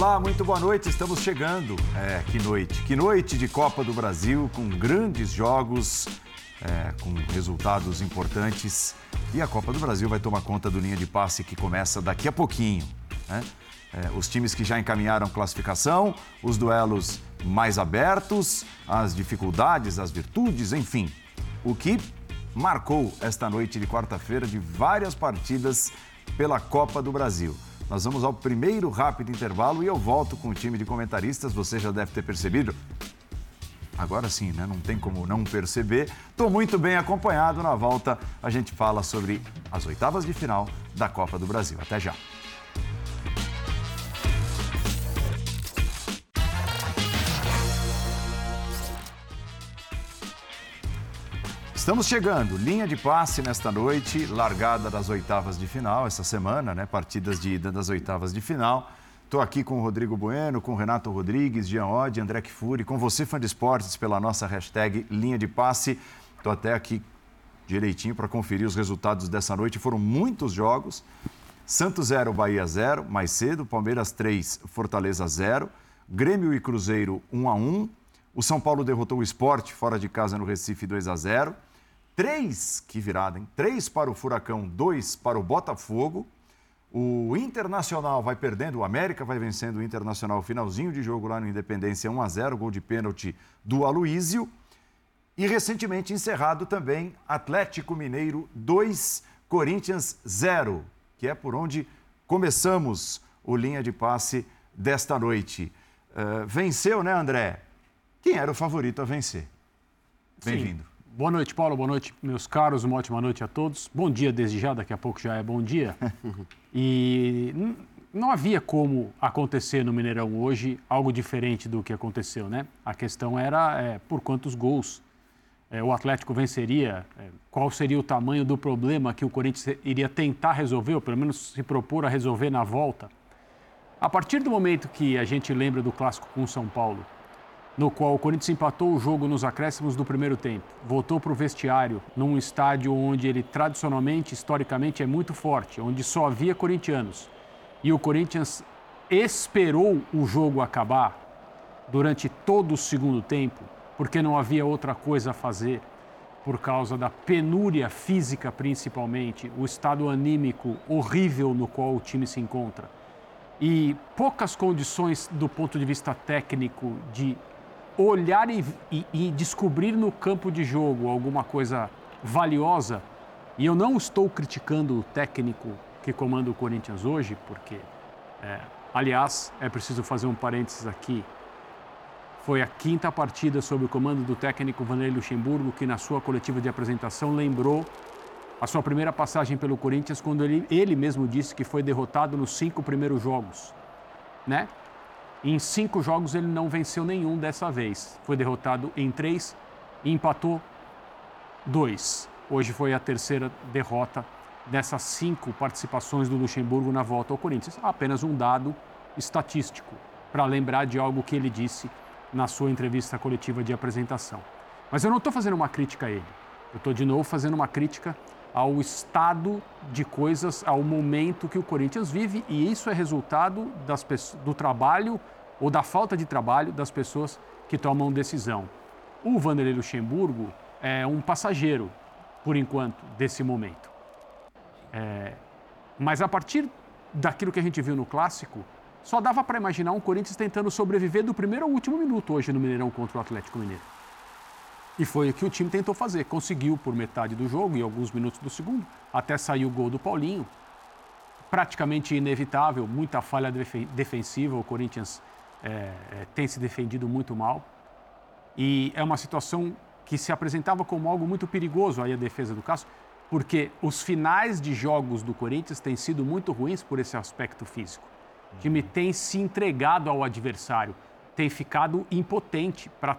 Olá, muito boa noite. Estamos chegando. É, que noite. Que noite de Copa do Brasil com grandes jogos, é, com resultados importantes. E a Copa do Brasil vai tomar conta do linha de passe que começa daqui a pouquinho. Né? É, os times que já encaminharam classificação, os duelos mais abertos, as dificuldades, as virtudes, enfim. O que marcou esta noite de quarta-feira de várias partidas pela Copa do Brasil. Nós vamos ao primeiro rápido intervalo e eu volto com o time de comentaristas. Você já deve ter percebido. Agora sim, né? Não tem como não perceber. Estou muito bem acompanhado. Na volta, a gente fala sobre as oitavas de final da Copa do Brasil. Até já. Estamos chegando, linha de passe nesta noite, largada das oitavas de final essa semana, né? Partidas de ida das oitavas de final. Estou aqui com o Rodrigo Bueno, com o Renato Rodrigues, Jean Oddi, André Kfouri, com você, fã de esportes, pela nossa hashtag linha de passe. Estou até aqui direitinho para conferir os resultados dessa noite. Foram muitos jogos. Santos 0, Bahia 0, mais cedo. Palmeiras 3, Fortaleza 0. Grêmio e Cruzeiro 1 a 1. O São Paulo derrotou o Esporte fora de casa no Recife 2 a 0. Três, que virada, hein? Três para o Furacão, dois para o Botafogo. O Internacional vai perdendo, o América vai vencendo o Internacional, finalzinho de jogo lá no Independência, 1 a 0 gol de pênalti do Aloísio. E recentemente encerrado também Atlético Mineiro 2, Corinthians 0, que é por onde começamos o linha de passe desta noite. Uh, venceu, né, André? Quem era o favorito a vencer? Bem-vindo. Boa noite, Paulo. Boa noite, meus caros. Uma ótima noite a todos. Bom dia desde já, daqui a pouco já é bom dia. e não havia como acontecer no Mineirão hoje algo diferente do que aconteceu, né? A questão era é, por quantos gols é, o Atlético venceria, é, qual seria o tamanho do problema que o Corinthians iria tentar resolver, ou pelo menos se propor a resolver na volta. A partir do momento que a gente lembra do clássico com o São Paulo, no qual o Corinthians empatou o jogo nos acréscimos do primeiro tempo. Voltou para o vestiário, num estádio onde ele tradicionalmente, historicamente, é muito forte, onde só havia corintianos. E o Corinthians esperou o jogo acabar durante todo o segundo tempo, porque não havia outra coisa a fazer, por causa da penúria física principalmente, o estado anímico horrível no qual o time se encontra. E poucas condições do ponto de vista técnico de olhar e, e, e, descobrir no campo de jogo alguma coisa valiosa, e eu não estou criticando o técnico que comanda o Corinthians hoje, porque, é, aliás, é preciso fazer um parênteses aqui. Foi a quinta partida sob o comando do técnico Vanderlei Luxemburgo que, na sua coletiva de apresentação, lembrou a sua primeira passagem pelo Corinthians, quando ele, ele mesmo disse que foi derrotado nos cinco primeiros jogos. Né? Em cinco jogos ele não venceu nenhum dessa vez. Foi derrotado em três e empatou dois. Hoje foi a terceira derrota dessas cinco participações do Luxemburgo na volta ao Corinthians. Apenas um dado estatístico para lembrar de algo que ele disse na sua entrevista coletiva de apresentação. Mas eu não estou fazendo uma crítica a ele. Eu estou de novo fazendo uma crítica ao estado de coisas, ao momento que o Corinthians vive, e isso é resultado das, do trabalho ou da falta de trabalho das pessoas que tomam decisão. O Vanderlei Luxemburgo é um passageiro, por enquanto, desse momento. É, mas a partir daquilo que a gente viu no clássico, só dava para imaginar um Corinthians tentando sobreviver do primeiro ao último minuto hoje no Mineirão contra o Atlético Mineiro. E foi o que o time tentou fazer. Conseguiu por metade do jogo e alguns minutos do segundo, até sair o gol do Paulinho. Praticamente inevitável, muita falha defensiva. O Corinthians é, é, tem se defendido muito mal. E é uma situação que se apresentava como algo muito perigoso aí a defesa do Cássio, porque os finais de jogos do Corinthians têm sido muito ruins por esse aspecto físico. O time tem se entregado ao adversário, tem ficado impotente para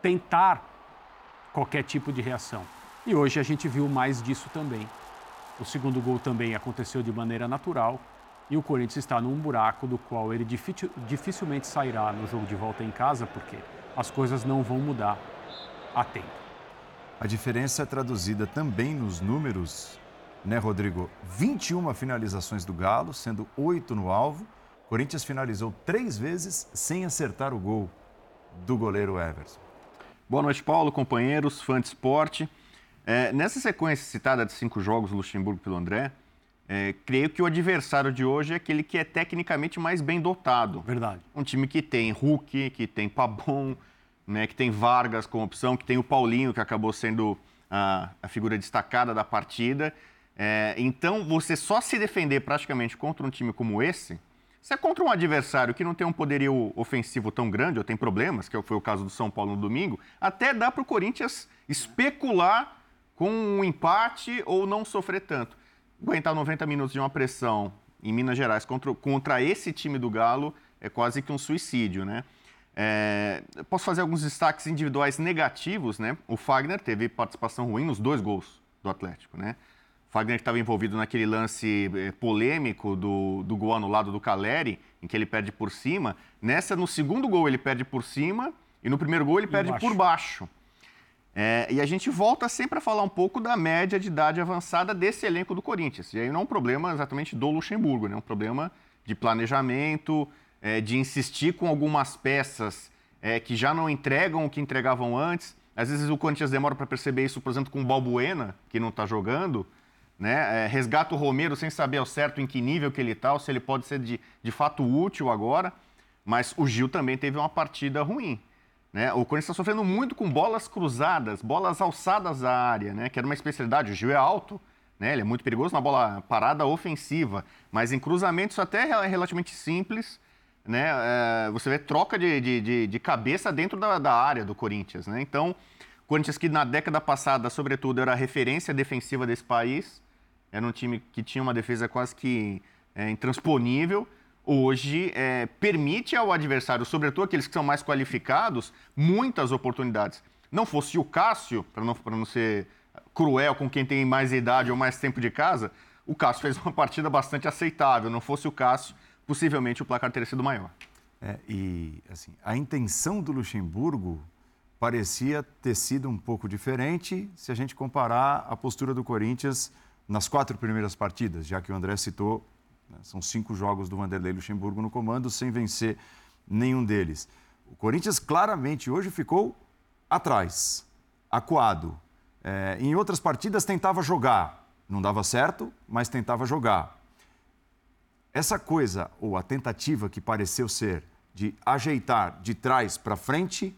tentar qualquer tipo de reação. E hoje a gente viu mais disso também. O segundo gol também aconteceu de maneira natural e o Corinthians está num buraco do qual ele dificilmente sairá no jogo de volta em casa, porque as coisas não vão mudar a tempo. A diferença é traduzida também nos números, né, Rodrigo? 21 finalizações do Galo, sendo 8 no alvo. Corinthians finalizou três vezes sem acertar o gol do goleiro Everson. Boa noite, Paulo, companheiros, fã de esporte. É, nessa sequência citada de cinco jogos Luxemburgo pelo André, é, creio que o adversário de hoje é aquele que é tecnicamente mais bem dotado. Verdade. Um time que tem Hulk, que tem Pabon, né, que tem Vargas como opção, que tem o Paulinho, que acabou sendo a, a figura destacada da partida. É, então, você só se defender praticamente contra um time como esse, se é contra um adversário que não tem um poderio ofensivo tão grande, ou tem problemas, que foi o caso do São Paulo no domingo, até dá para o Corinthians especular com um empate ou não sofrer tanto aguentar 90 minutos de uma pressão em Minas Gerais contra, contra esse time do Galo é quase que um suicídio, né? É, posso fazer alguns destaques individuais negativos, né? O Fagner teve participação ruim nos dois gols do Atlético, né? Fagner estava envolvido naquele lance é, polêmico do, do gol anulado do Caleri, em que ele perde por cima. Nessa, no segundo gol, ele perde por cima e no primeiro gol ele perde baixo. por baixo. É, e a gente volta sempre a falar um pouco da média de idade avançada desse elenco do Corinthians. E aí não é um problema exatamente do Luxemburgo, né? é um problema de planejamento, é, de insistir com algumas peças é, que já não entregam o que entregavam antes. Às vezes o Corinthians demora para perceber isso, por exemplo, com o Balbuena, que não está jogando. Né? É, resgata o Romero sem saber ao certo em que nível que ele está, se ele pode ser de, de fato útil agora. Mas o Gil também teve uma partida ruim. Né? O Corinthians está sofrendo muito com bolas cruzadas, bolas alçadas à área, né? que era uma especialidade. O Gil é alto, né? ele é muito perigoso na bola parada ofensiva, mas em cruzamentos até relativamente simples, né? É, você vê troca de, de, de cabeça dentro da, da, área do Corinthians. Né? Então, Corinthians que na década passada, sobretudo, era a referência defensiva desse país, era um time que tinha uma defesa quase que é, intransponível, hoje é, permite ao adversário, sobretudo aqueles que são mais qualificados, muitas oportunidades. Não fosse o Cássio, para não, não ser cruel com quem tem mais idade ou mais tempo de casa, o Cássio fez uma partida bastante aceitável. Não fosse o Cássio, possivelmente o placar teria sido maior. É, e assim, a intenção do Luxemburgo parecia ter sido um pouco diferente se a gente comparar a postura do Corinthians nas quatro primeiras partidas, já que o André citou né? São cinco jogos do Vanderlei Luxemburgo no comando, sem vencer nenhum deles. O Corinthians claramente hoje ficou atrás, acuado. É, em outras partidas tentava jogar, não dava certo, mas tentava jogar. Essa coisa, ou a tentativa que pareceu ser de ajeitar de trás para frente,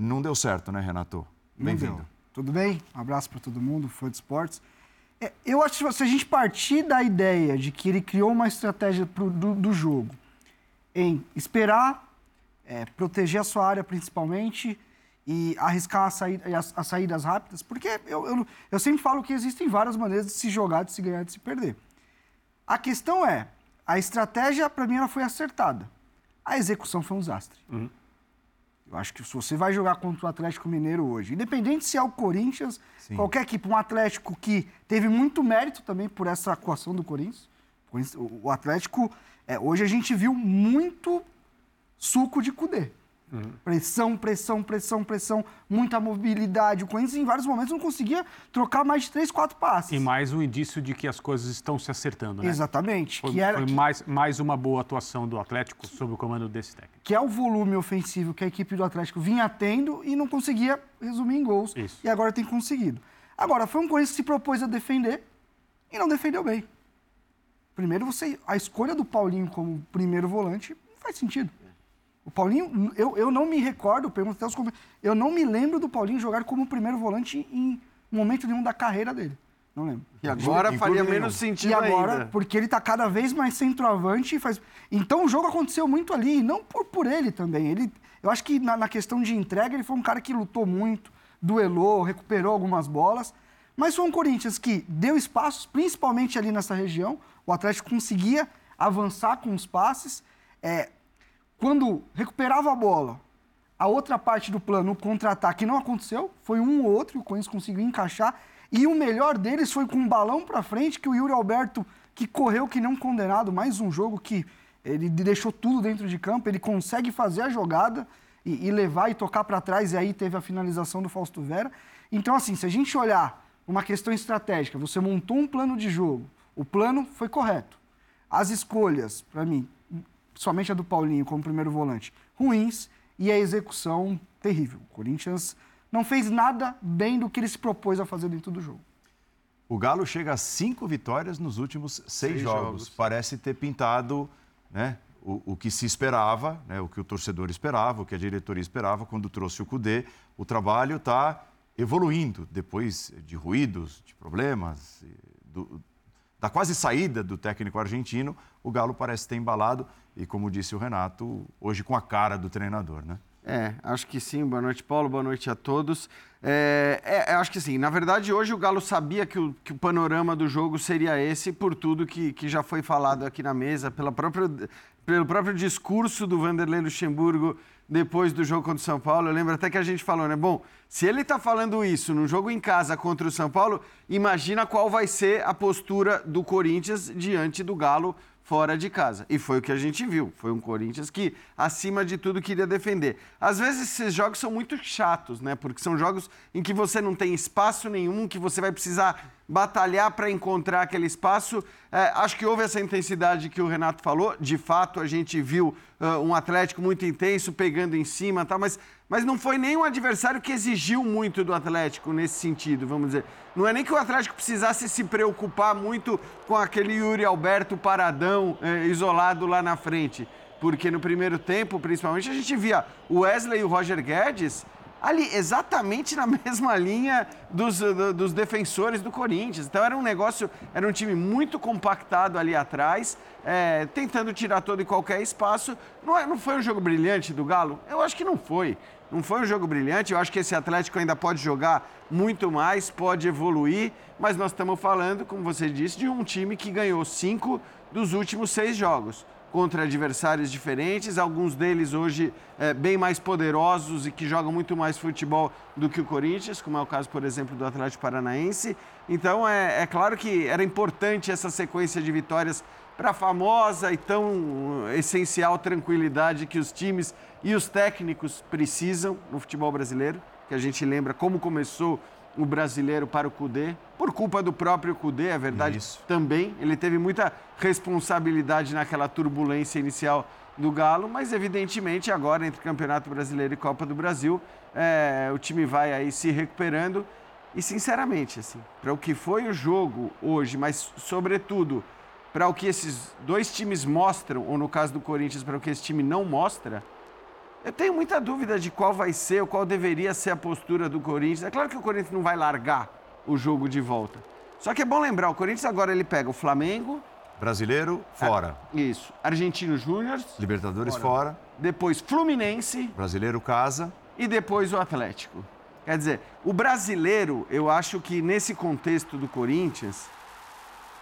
não deu certo, né, Renato? Bem-vindo. Tudo bem? Um abraço para todo mundo, fã de esportes. É, eu acho que se a gente partir da ideia de que ele criou uma estratégia pro, do, do, jogo em esperar, é, proteger a sua área principalmente e arriscar a saída, as, as, saídas rápidas, porque eu, eu, eu, sempre falo que existem várias maneiras de se jogar, de se ganhar, de se perder. A questão é, a estratégia, para mim, ela foi acertada. A execução foi um desastre. Uhum. Eu acho que se você vai jogar contra o Atlético Mineiro hoje, independente se é o Corinthians, Sim. qualquer equipe, um Atlético que teve muito mérito também por essa atuação do Corinthians. O Atlético, é, hoje a gente viu muito suco de Cudê. Uhum. Pressão, pressão, pressão, pressão, muita mobilidade. O Corinthians, em vários momentos, não conseguia trocar mais de três, quatro passes. E mais um indício de que as coisas estão se acertando, né? Exatamente. Foi, que era, foi mais, mais uma boa atuação do Atlético sob o comando desse técnico. Que é o volume ofensivo que a equipe do Atlético vinha tendo e não conseguia resumir em gols. Isso. E agora tem conseguido. Agora, foi um Corinthians que se propôs a defender e não defendeu bem. Primeiro, você, a escolha do Paulinho como primeiro volante não faz sentido. O Paulinho, eu, eu não me recordo, pergunto até os eu não me lembro do Paulinho jogar como primeiro volante em momento nenhum da carreira dele. Não lembro. E agora faria menos sentido E agora, ainda. porque ele está cada vez mais centroavante e faz. Então o jogo aconteceu muito ali, não por, por ele também. Ele, eu acho que na, na questão de entrega ele foi um cara que lutou muito, duelou, recuperou algumas bolas. Mas foi um Corinthians que deu espaços, principalmente ali nessa região. O Atlético conseguia avançar com os passes. É, quando recuperava a bola, a outra parte do plano, o contra-ataque, não aconteceu. Foi um ou outro, o Corinthians conseguiu encaixar. E o melhor deles foi com um balão para frente, que o Yuri Alberto, que correu que não condenado, mais um jogo que ele deixou tudo dentro de campo, ele consegue fazer a jogada e, e levar e tocar para trás, e aí teve a finalização do Fausto Vera. Então, assim, se a gente olhar uma questão estratégica, você montou um plano de jogo, o plano foi correto. As escolhas, para mim, principalmente a do Paulinho como primeiro volante, ruins e a execução terrível. O Corinthians não fez nada bem do que ele se propôs a fazer dentro do jogo. O Galo chega a cinco vitórias nos últimos seis, seis jogos. jogos. Parece ter pintado né, o, o, que se esperava, né, o que o torcedor esperava, o que a diretoria esperava quando trouxe o Cudê. O trabalho está evoluindo depois de ruídos, de problemas, do, da quase saída do técnico argentino. O Galo parece ter embalado e, como disse o Renato, hoje com a cara do treinador, né? É, acho que sim. Boa noite, Paulo. Boa noite a todos. É, é, acho que sim. Na verdade, hoje o Galo sabia que o, que o panorama do jogo seria esse, por tudo que, que já foi falado aqui na mesa, pela própria, pelo próprio discurso do Vanderlei Luxemburgo depois do jogo contra o São Paulo. Eu lembro até que a gente falou, né? Bom, se ele está falando isso num jogo em casa contra o São Paulo, imagina qual vai ser a postura do Corinthians diante do Galo fora de casa. E foi o que a gente viu. Foi um Corinthians que, acima de tudo, queria defender. Às vezes, esses jogos são muito chatos, né? Porque são jogos em que você não tem espaço nenhum, que você vai precisar batalhar para encontrar aquele espaço. É, acho que houve essa intensidade que o Renato falou. De fato, a gente viu uh, um Atlético muito intenso, pegando em cima, tá? mas mas não foi nem um adversário que exigiu muito do Atlético nesse sentido, vamos dizer. Não é nem que o Atlético precisasse se preocupar muito com aquele Yuri Alberto paradão, eh, isolado lá na frente. Porque no primeiro tempo, principalmente, a gente via o Wesley e o Roger Guedes ali exatamente na mesma linha dos, dos defensores do Corinthians. Então era um negócio, era um time muito compactado ali atrás, é, tentando tirar todo e qualquer espaço. Não, é, não foi um jogo brilhante do Galo? Eu acho que não foi. Não foi um jogo brilhante, eu acho que esse Atlético ainda pode jogar muito mais, pode evoluir, mas nós estamos falando, como você disse, de um time que ganhou cinco dos últimos seis jogos contra adversários diferentes, alguns deles hoje é, bem mais poderosos e que jogam muito mais futebol do que o Corinthians, como é o caso, por exemplo, do Atlético Paranaense. Então, é, é claro que era importante essa sequência de vitórias para a famosa e tão essencial tranquilidade que os times e os técnicos precisam no futebol brasileiro, que a gente lembra como começou o brasileiro para o Cudê, por culpa do próprio Cudê, é verdade Isso. também. Ele teve muita responsabilidade naquela turbulência inicial do Galo, mas evidentemente agora entre Campeonato Brasileiro e Copa do Brasil, é, o time vai aí se recuperando. E sinceramente, assim, para o que foi o jogo hoje, mas sobretudo para o que esses dois times mostram, ou no caso do Corinthians, para o que esse time não mostra, eu tenho muita dúvida de qual vai ser ou qual deveria ser a postura do Corinthians. É claro que o Corinthians não vai largar o jogo de volta. Só que é bom lembrar, o Corinthians agora ele pega o Flamengo. Brasileiro, fora. isso. Argentino Júnior. Libertadores, fora. fora. Depois Fluminense. Brasileiro, casa. E depois o Atlético. Quer dizer, o brasileiro, eu acho que nesse contexto do Corinthians,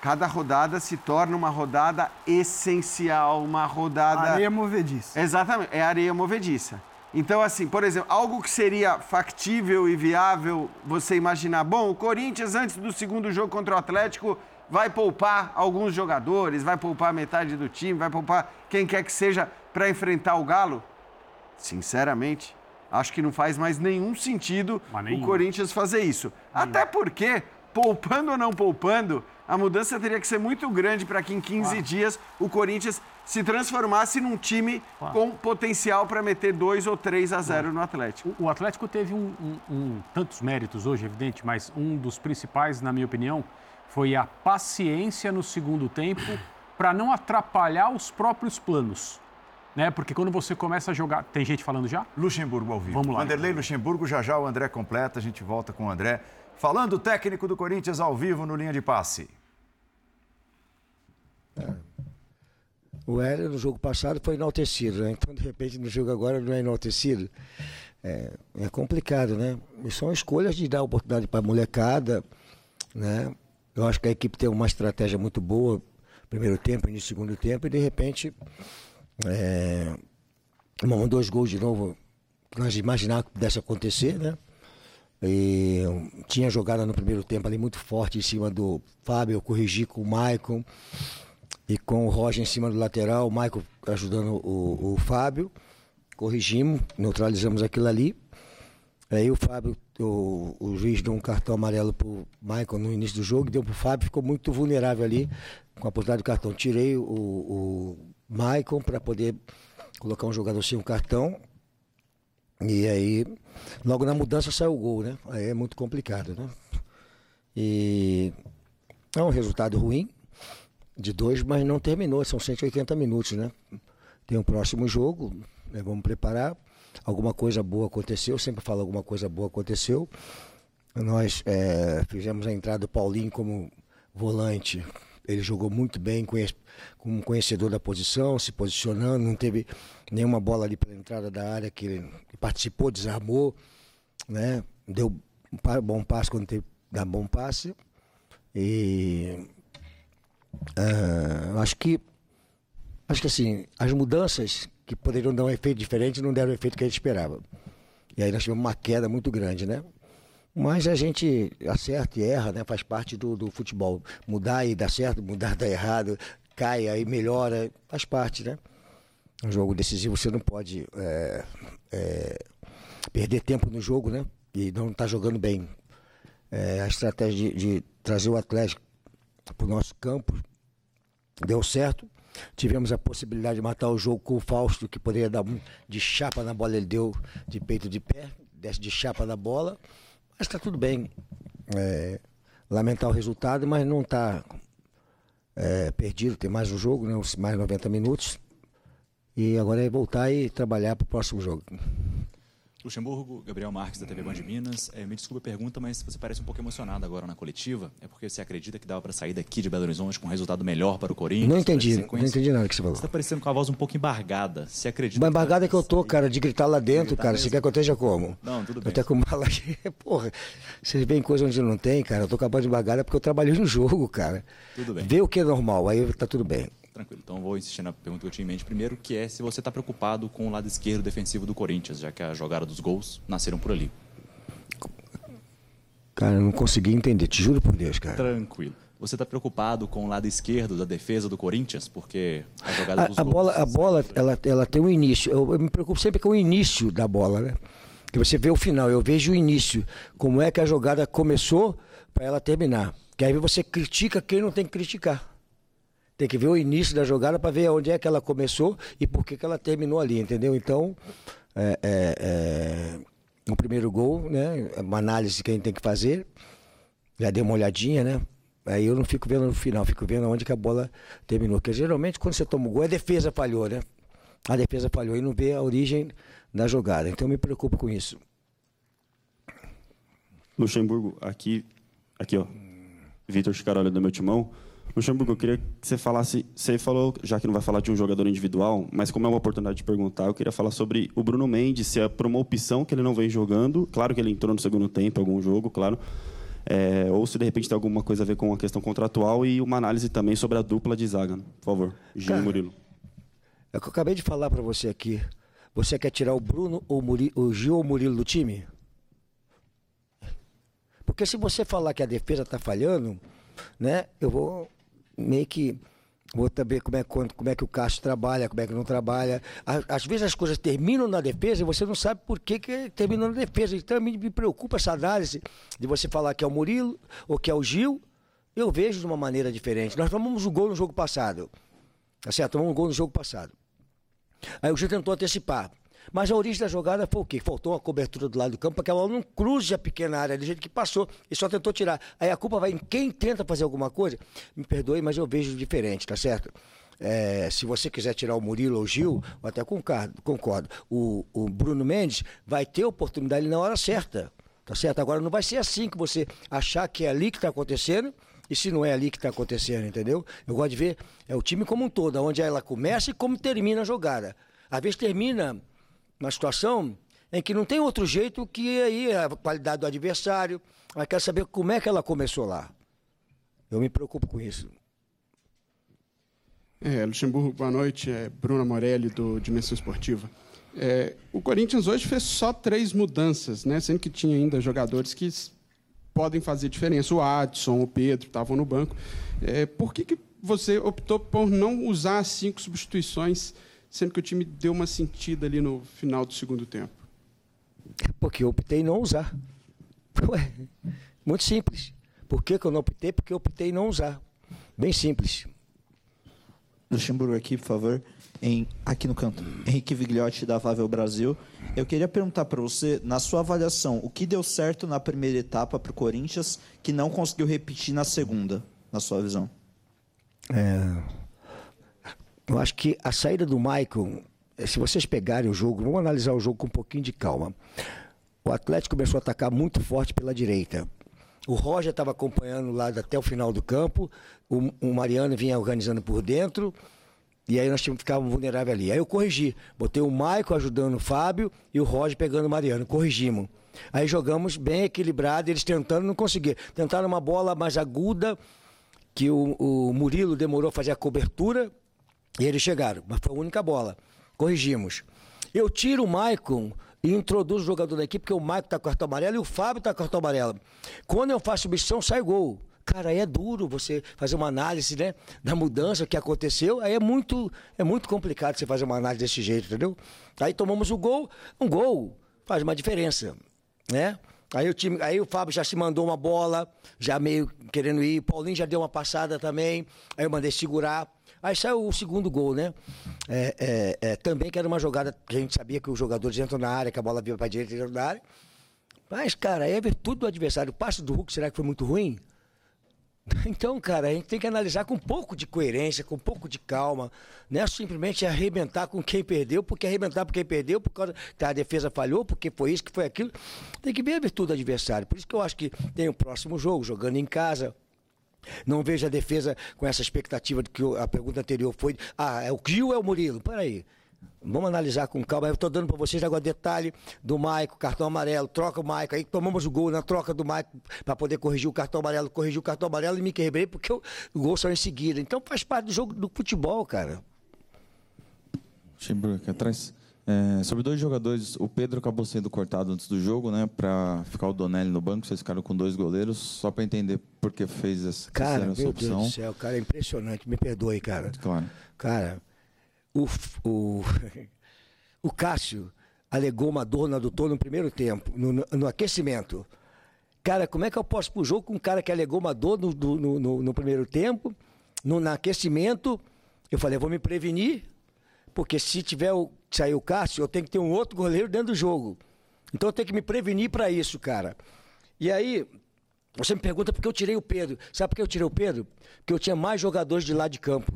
cada rodada se torna uma rodada essencial, uma rodada. Areia movediça. Exatamente, é areia movediça. Então, assim, por exemplo, algo que seria factível e viável você imaginar, bom, o Corinthians, antes do segundo jogo contra o Atlético, vai poupar alguns jogadores, vai poupar metade do time, vai poupar quem quer que seja para enfrentar o Galo? Sinceramente, acho que não faz mais nenhum sentido o Corinthians fazer isso. Até porque, poupando ou não poupando, a mudança teria que ser muito grande para que em 15 dias o Corinthians se transformasse num time com potencial para meter 2 ou 3 a 0 no Atlético. O, o Atlético teve um, um, um, tantos méritos hoje, evidente, mas um dos principais, na minha opinião, foi a paciência no segundo tempo para não atrapalhar os próprios planos. Né? Porque quando você começa a jogar. Tem gente falando já? Luxemburgo ao vivo. Vamos lá. Vanderlei Luxemburgo, já já o André completa, a gente volta com o André. Falando técnico do Corinthians ao vivo no linha de passe. É. O Hélio, no jogo passado, foi enaltecido, né? Então, de repente, no jogo agora não é enaltecido. É, é complicado, né? E são escolhas de dar oportunidade para a molecada, né? Eu acho que a equipe tem uma estratégia muito boa, primeiro tempo, início segundo tempo, e de repente, é, dois gols de novo, nós imaginávamos que pudesse acontecer, né? E tinha jogada no primeiro tempo ali muito forte em cima do Fábio, eu corrigi com o Maicon e com o Roger em cima do lateral, o Michael ajudando o, o Fábio. Corrigimos, neutralizamos aquilo ali. Aí o Fábio, o, o juiz deu um cartão amarelo pro Michael no início do jogo, deu pro Fábio, ficou muito vulnerável ali com a oportunidade do cartão. Tirei o, o, Maicon para poder colocar um jogador sem um cartão. E aí, logo na mudança saiu o gol, né? Aí é muito complicado, né? E é um resultado ruim de dois, mas não terminou, são 180 minutos, né? Tem um próximo jogo, né? vamos preparar. Alguma coisa boa aconteceu, sempre falo alguma coisa boa aconteceu. Nós é, fizemos a entrada do Paulinho como volante. Ele jogou muito bem, como conhecedor da posição, se posicionando, não teve nenhuma bola ali pela entrada da área que ele participou, desarmou, né? Deu um bom passe quando teve dar bom passe. E uh, acho que acho que assim, as mudanças que poderiam dar um efeito diferente não deram o efeito que a gente esperava. E aí nós tivemos uma queda muito grande, né? Mas a gente acerta e erra, né? Faz parte do, do futebol. Mudar e dar certo, mudar dá errado, cai aí melhora, faz parte, né? Um jogo decisivo você não pode é, é, perder tempo no jogo, né? E não está jogando bem. É, a estratégia de, de trazer o Atlético para o nosso campo deu certo. Tivemos a possibilidade de matar o jogo com o Fausto, que poderia dar um de chapa na bola, ele deu de peito de pé, desce de chapa na bola. Mas está tudo bem. É, lamentar o resultado, mas não está é, perdido. Tem mais um jogo, né, mais 90 minutos. E agora é voltar e trabalhar para o próximo jogo. Luxemburgo, Gabriel Marques, da TV Band de Minas. É, me desculpe a pergunta, mas você parece um pouco emocionado agora na coletiva. É porque você acredita que dava para sair daqui de Belo Horizonte com um resultado melhor para o Corinthians? Não entendi, não entendi nada que você falou. Você está parecendo com a voz um pouco embargada. Você acredita? Mas embargada é que eu tô, cara, de gritar lá dentro, gritar cara. Mesmo? Você quer que eu esteja como? Não, tudo bem. Eu até com bala aqui. Porra, vocês veem coisa onde não tem, cara. Eu tô com a voz embargada porque eu trabalhei no jogo, cara. Tudo bem. Vê o que é normal, aí tá tudo bem. Tranquilo. Então vou insistir na pergunta que eu tinha em mente primeiro, que é se você está preocupado com o lado esquerdo defensivo do Corinthians, já que a jogada dos gols nasceram por ali. Cara, eu não consegui entender, te juro por Deus, cara. Tranquilo. Você está preocupado com o lado esquerdo da defesa do Corinthians? Porque a jogada dos a, gols... Bola, a bola, ela, ela tem um início. Eu, eu me preocupo sempre com o início da bola, né? Que você vê o final, eu vejo o início. Como é que a jogada começou para ela terminar. Que aí você critica quem não tem que criticar. Tem que ver o início da jogada para ver onde é que ela começou e por que, que ela terminou ali, entendeu? Então, é, é, é, o primeiro gol, né? Uma análise que a gente tem que fazer. Já dei uma olhadinha, né? Aí eu não fico vendo no final, fico vendo onde que a bola terminou. Porque geralmente quando você toma o gol, a defesa falhou, né? A defesa falhou e não vê a origem da jogada. Então eu me preocupo com isso. Luxemburgo, aqui, aqui ó, Vitor Chicarolho do meu timão. Luxemburgo, eu queria que você falasse. Você falou, já que não vai falar de um jogador individual, mas como é uma oportunidade de perguntar, eu queria falar sobre o Bruno Mendes, se é por uma opção que ele não vem jogando. Claro que ele entrou no segundo tempo, algum jogo, claro. É, ou se de repente tem alguma coisa a ver com a questão contratual e uma análise também sobre a dupla de zaga. Por favor, Gil e Murilo. É o que eu acabei de falar para você aqui. Você quer tirar o Bruno ou o Gil ou o Murilo do time? Porque se você falar que a defesa está falhando, né, eu vou meio que vou saber como é, como é que o Castro trabalha, como é que não trabalha. Às vezes as coisas terminam na defesa e você não sabe por que, que terminou na defesa. Então me, preocupa essa análise de você falar que é o Murilo ou que é o Gil. Eu vejo de uma maneira diferente. Nós tomamos um gol no jogo passado. Tá certo? Tomamos um gol no jogo passado. Aí o Gil tentou antecipar. Mas a origem da jogada foi o quê? Faltou uma cobertura do lado do campo para que a bola não cruze a pequena área, do jeito que passou, e só tentou tirar. Aí a culpa vai em quem tenta fazer alguma coisa. Me perdoe, mas eu vejo diferente, tá certo? É, se você quiser tirar o Murilo ou o Gil, eu até concordo. concordo. O, o Bruno Mendes vai ter oportunidade na hora certa. Tá certo? Agora não vai ser assim que você achar que é ali que está acontecendo e se não é ali que está acontecendo, entendeu? Eu gosto de ver é o time como um todo, onde ela começa e como termina a jogada. Às vezes termina uma situação em que não tem outro jeito que aí a qualidade do adversário, mas quer saber como é que ela começou lá. Eu me preocupo com isso. É, Luxemburgo, boa noite. É Bruna Morelli, do Dimensão Esportiva. É, o Corinthians hoje fez só três mudanças, né? sendo que tinha ainda jogadores que podem fazer diferença. O Adson, o Pedro estavam no banco. É, por que, que você optou por não usar as cinco substituições sendo que o time deu uma sentida ali no final do segundo tempo? Porque eu optei não usar. Ué, muito simples. Por que, que eu não optei? Porque eu optei não usar. Bem simples. Luxemburgo aqui, por favor. em, aqui no canto. Henrique Vigliotti, da Vável Brasil. Eu queria perguntar para você, na sua avaliação, o que deu certo na primeira etapa para o Corinthians que não conseguiu repetir na segunda, na sua visão? É, eu acho que a saída do Michael, eh, se vocês pegarem o jogo, vamos analisar o jogo com um pouquinho de calma. O Atlético começou a atacar muito forte pela direita. O Roger estava acompanhando lá até o final do campo, o, o Mariano vinha organizando por dentro, e aí nós ficávamos vulneráveis ali. Aí eu corrigi. Botei o Maico ajudando o Fábio e o Roger pegando o Mariano. Corrigimos. Aí jogamos bem equilibrado, eles tentando, não conseguiram. Tentaram uma bola mais aguda, que o, o Murilo demorou a fazer a cobertura, e eles chegaram. Mas foi a única bola. Corrigimos. Eu tiro o Maicon e introduzo o jogador da equipe, porque o Maicon está com cartão amarelo e o Fábio está com cartão amarelo. Quando eu faço substituição, sai gol. Cara, aí é duro você fazer uma análise, né, da mudança que aconteceu. Aí é muito, é muito complicado você fazer uma análise desse jeito, entendeu? Aí tomamos o gol, um gol faz uma diferença, né? Aí o time, aí o Fábio já se mandou uma bola, já meio querendo ir. Paulinho já deu uma passada também. Aí eu mandei segurar. Aí saiu o segundo gol, né? É, é, é, também que era uma jogada que a gente sabia que os jogadores entram na área, que a bola vinha para direita e entram na área. Mas, cara, é virtude do adversário. O passe do Hulk, será que foi muito ruim? Então, cara, a gente tem que analisar com um pouco de coerência, com um pouco de calma. Não é simplesmente arrebentar com quem perdeu, porque arrebentar com quem perdeu, por causa que a defesa falhou, porque foi isso, que foi aquilo. Tem que ver a virtude do adversário. Por isso que eu acho que tem o próximo jogo, jogando em casa. Não vejo a defesa com essa expectativa de que a pergunta anterior foi: ah, é o Gil ou é o Murilo? Peraí. Vamos analisar com calma. Eu estou dando para vocês agora detalhe do Maico, cartão amarelo, troca o Maico. Aí tomamos o gol na troca do Maico para poder corrigir o cartão amarelo, corrigir o cartão amarelo e me quebrei porque o, o gol saiu em seguida. Então faz parte do jogo do futebol, cara. Chimbru, aqui atrás. É, sobre dois jogadores, o Pedro acabou sendo cortado antes do jogo, né? Para ficar o Donelli no banco, vocês ficaram com dois goleiros, só para entender por que fez essa, cara, essa meu opção. Deus do céu, cara, é impressionante. Me perdoe, cara. Claro. Cara, o, o, o Cássio alegou uma dor no adutor no primeiro tempo, no, no, no aquecimento. Cara, como é que eu posso pro jogo com um cara que alegou uma dor no, no, no, primeiro tempo, no, aquecimento? Eu falei, eu vou me prevenir, porque se tiver o, sair o Cássio, eu tenho que ter um outro goleiro dentro do jogo. Então eu tenho que me prevenir para isso, cara. E aí, você me pergunta por que eu tirei o Pedro. Sabe por que eu tirei o Pedro? Porque eu tinha mais jogadores de lado de campo.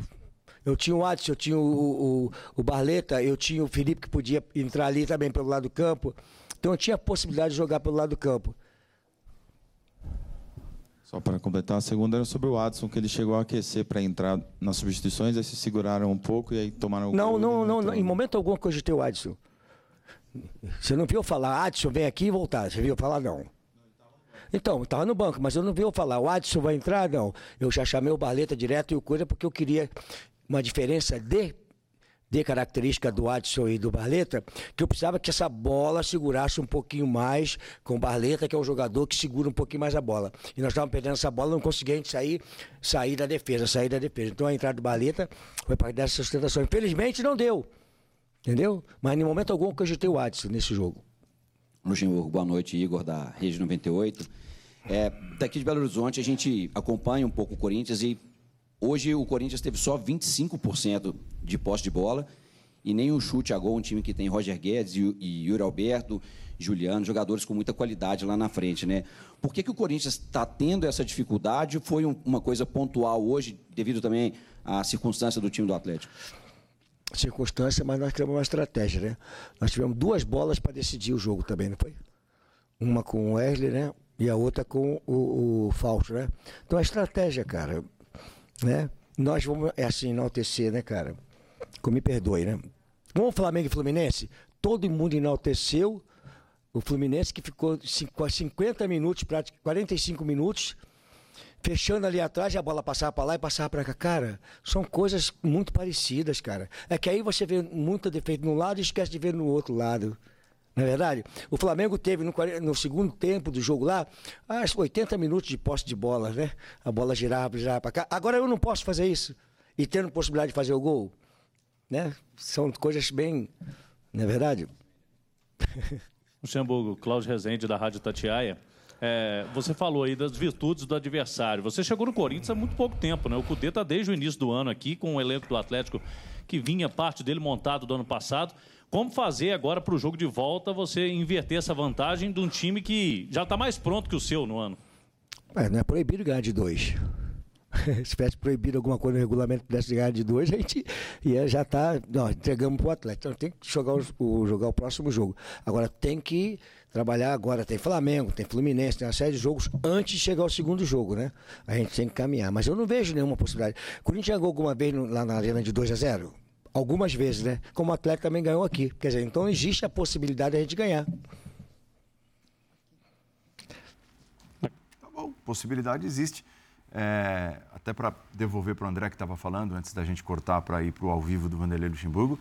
Eu tinha o Adson, eu tinha o, o, o Barleta, eu tinha o Felipe que podia entrar ali também pelo lado do campo. Então eu tinha a possibilidade de jogar pelo lado do campo. Só para completar, a segunda era sobre o Watson, que ele chegou a aquecer para entrar nas substituições, aí se seguraram um pouco e aí tomaram Não, não, não, entrou. em momento algum eu cogitei o Adson. Você não viu falar, Adson, vem aqui e voltar. Você viu falar, não. Então, estava no banco, mas eu não vi eu falar, o Adson vai entrar, não. Eu já chamei o Barleta direto e o coisa porque eu queria uma diferença de, de característica do Adson e do Barleta, que eu precisava que essa bola segurasse um pouquinho mais com o Barleta, que é um jogador que segura um pouquinho mais a bola. E nós estávamos perdendo essa bola, não conseguíamos sair, sair da defesa, sair da defesa. Então a entrada do Barleta foi para dar essa sustentação. Infelizmente não deu. Entendeu? Mas em momento algum eu cogitei o Adson nesse jogo. Luxemburgo, boa noite, Igor, da Rede 98. É, daqui de Belo Horizonte, a gente acompanha um pouco o Corinthians e hoje o Corinthians teve só 25% de posse de bola e nem um chute a gol, um time que tem Roger Guedes e, e Yuri Alberto, Juliano, jogadores com muita qualidade lá na frente, né? Por que, que o Corinthians está tendo essa dificuldade? Foi um- uma coisa pontual hoje, devido também à circunstância do time do Atlético? circunstância, mas nós tivemos uma estratégia, né? Nós tivemos duas bolas para decidir o jogo também, não foi? Uma com o Wesley, né? E a outra com o, o Fausto, né? Então a estratégia, cara, né? Nós vamos, é assim, enaltecer, né, cara? Como me perdoe, né? Vamos Flamengo e Fluminense? Todo mundo enalteceu o Fluminense que ficou cinco- 50 minutos, praticamente 45 minutos, fechando ali atrás, e a bola passava para lá e passava para cá. Cara, são coisas muito parecidas, cara. É que aí você vê muito defeito num lado e esquece de ver no outro lado. Não é verdade? O Flamengo teve no, 40 no segundo tempo do jogo lá, acho que 80 minutos de posse de bola, né? A bola girava, girava para cá. Agora eu não posso fazer isso. E tendo possibilidade de fazer o gol, né? São coisas bem. Não é verdade? Luxemburgo, Cláudio Rezende, da Rádio Tatiaia. É, você falou aí das virtudes do adversário. Você chegou no Corinthians há muito pouco tempo, né? O Cudê está desde o início do ano aqui com o elenco do Atlético que vinha parte dele montado do ano passado. Como fazer agora para o jogo de volta você inverter essa vantagem de um time que já está mais pronto que o seu no ano? É, não é proibido ganhar de dois. Se tivesse proibido alguma coisa no regulamento pudesse ganhar de dois, a gente ia já tá, não, entregamos para o atleta. Então tem que jogar o, jogar o próximo jogo. Agora tem que trabalhar agora. Tem Flamengo, tem Fluminense, tem uma série de jogos antes de chegar ao segundo jogo, né? A gente tem que caminhar. Mas eu não vejo nenhuma possibilidade. Corinthians jogou alguma vez no, lá na arena de 2 a 0 Algumas vezes, né? Como o atleta também ganhou aqui. Quer dizer, então existe a possibilidade de a gente ganhar. Tá bom, possibilidade existe. É, até para devolver para o André que estava falando, antes da gente cortar para ir para o ao vivo do Vanderlei Luxemburgo,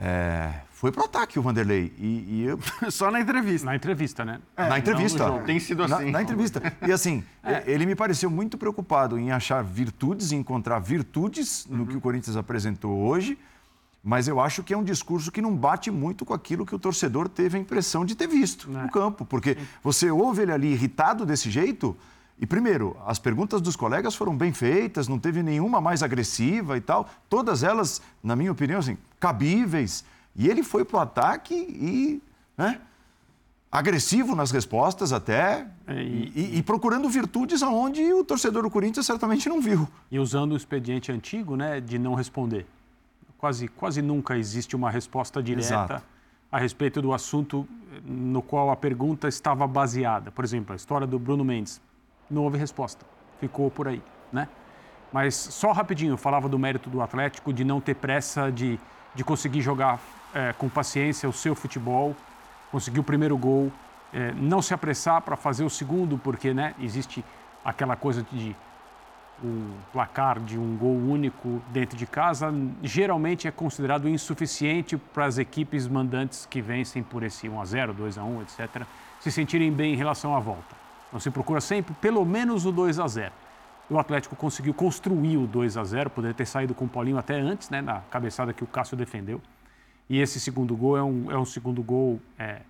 é, foi para o ataque o Vanderlei. E, e eu... Só na entrevista. Na entrevista, né? É, na entrevista. Tem sido assim. Na, na entrevista. E assim, é. ele me pareceu muito preocupado em achar virtudes, em encontrar virtudes no que o Corinthians apresentou hoje, mas eu acho que é um discurso que não bate muito com aquilo que o torcedor teve a impressão de ter visto no campo. Porque você ouve ele ali irritado desse jeito e primeiro, as perguntas dos colegas foram bem feitas, não teve nenhuma mais agressiva e tal. Todas elas, na minha opinião, assim, cabíveis. E ele foi para o ataque e. Né, agressivo nas respostas até é, e, e, e, procurando virtudes aonde o torcedor do Corinthians certamente não viu. E usando o expediente antigo, né, de não responder. Quase, quase nunca existe uma resposta direta Exato. a respeito do assunto no qual a pergunta estava baseada. Por exemplo, a história do Bruno Mendes não houve resposta. Ficou por aí, né? Mas só rapidinho, eu falava do mérito do Atlético, de não ter pressa, de, de conseguir jogar é, com paciência o seu futebol, conseguir o primeiro gol, é, não se apressar para fazer o segundo, porque né, existe aquela coisa de um placar de um gol único dentro de casa, geralmente é considerado insuficiente para as equipes mandantes que vencem por esse 1 a 0 2 a 1 etc., se sentirem bem em relação à volta. Então se procura sempre pelo menos o 2 a 0. O Atlético conseguiu construir o 2 a 0, poderia ter saído com o Paulinho até antes, né, na cabeçada que o Cássio defendeu. E esse segundo gol é um, é um segundo gol, é,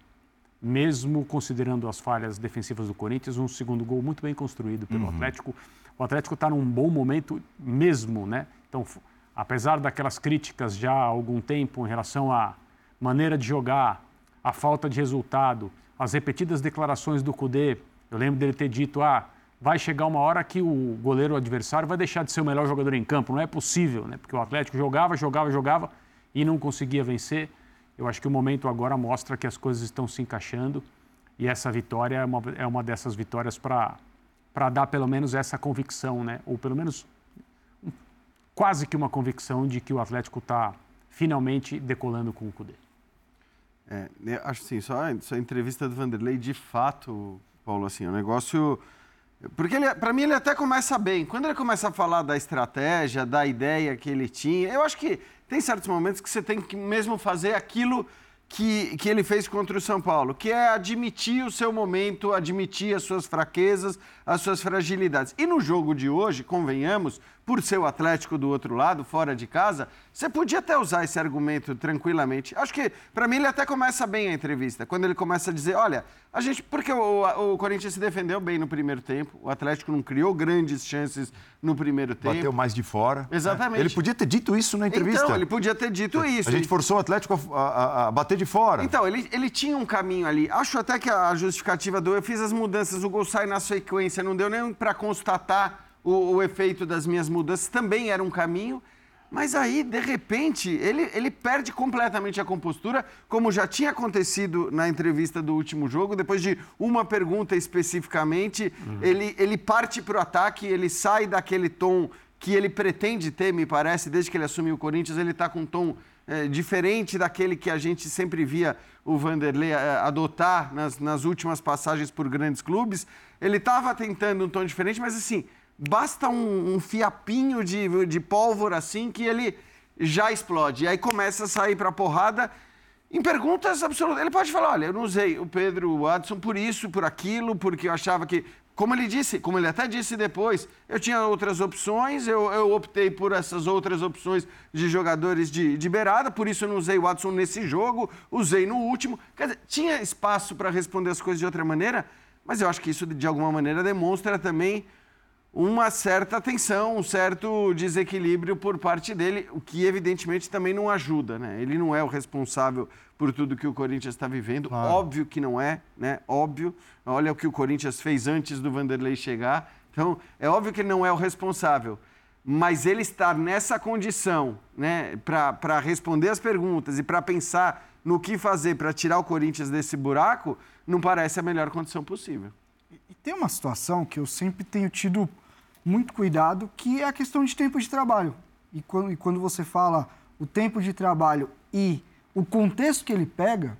mesmo considerando as falhas defensivas do Corinthians, um segundo gol muito bem construído pelo uhum. Atlético. O Atlético está num bom momento mesmo, né? Então, apesar daquelas críticas já há algum tempo em relação à maneira de jogar, a falta de resultado, as repetidas declarações do Cudê eu lembro dele ter dito: ah, vai chegar uma hora que o goleiro adversário vai deixar de ser o melhor jogador em campo. Não é possível, né? Porque o Atlético jogava, jogava, jogava e não conseguia vencer. Eu acho que o momento agora mostra que as coisas estão se encaixando e essa vitória é uma, é uma dessas vitórias para dar pelo menos essa convicção, né? Ou pelo menos quase que uma convicção de que o Atlético está finalmente decolando com o Cudê. É, acho assim, só, a entrevista do Vanderlei, de fato, Paulo, assim, o negócio... Porque para mim ele até começa bem. Quando ele começa a falar da estratégia, da ideia que ele tinha, eu acho que tem certos momentos que você tem que mesmo fazer aquilo que, que ele fez contra o São Paulo, que é admitir o seu momento, admitir as suas fraquezas, as suas fragilidades. E no jogo de hoje, convenhamos, por ser o Atlético do outro lado, fora de casa, você podia até usar esse argumento tranquilamente. Acho que, para mim, ele até começa bem a entrevista, quando ele começa a dizer: olha, a gente. Porque o, o Corinthians se defendeu bem no primeiro tempo, o Atlético não criou grandes chances no primeiro tempo. Bateu mais de fora. Exatamente. Né? Ele podia ter dito isso na entrevista. Então, ele podia ter dito isso. A gente forçou o Atlético a, a, a bater de fora. Então, ele, ele tinha um caminho ali. Acho até que a justificativa do eu fiz as mudanças, o gol sai na sequência, não deu nem para constatar o, o efeito das minhas mudanças também era um caminho. Mas aí, de repente, ele, ele perde completamente a compostura, como já tinha acontecido na entrevista do último jogo. Depois de uma pergunta especificamente, uhum. ele, ele parte para o ataque, ele sai daquele tom que ele pretende ter, me parece, desde que ele assumiu o Corinthians. Ele está com um tom é, diferente daquele que a gente sempre via o Vanderlei é, adotar nas, nas últimas passagens por grandes clubes. Ele estava tentando um tom diferente, mas assim basta um, um fiapinho de, de pólvora assim que ele já explode. E aí começa a sair para porrada em perguntas absolutas. Ele pode falar: olha, eu não usei o Pedro Watson por isso, por aquilo, porque eu achava que. Como ele disse, como ele até disse depois, eu tinha outras opções, eu, eu optei por essas outras opções de jogadores de, de beirada, por isso eu não usei o Watson nesse jogo, usei no último. Quer dizer, tinha espaço para responder as coisas de outra maneira, mas eu acho que isso, de alguma maneira, demonstra também uma certa tensão, um certo desequilíbrio por parte dele, o que evidentemente também não ajuda, né? Ele não é o responsável por tudo que o Corinthians está vivendo, Claro. óbvio que não é, né? Óbvio. Olha o que o Corinthians fez antes do Vanderlei chegar. Então, é óbvio que ele não é o responsável. Mas ele estar nessa condição, né, para responder as perguntas e para pensar no que fazer para tirar o Corinthians desse buraco, não parece a melhor condição possível. E tem uma situação que eu sempre tenho tido muito cuidado, que é a questão de tempo de trabalho. E quando, e quando você fala o tempo de trabalho e o contexto que ele pega,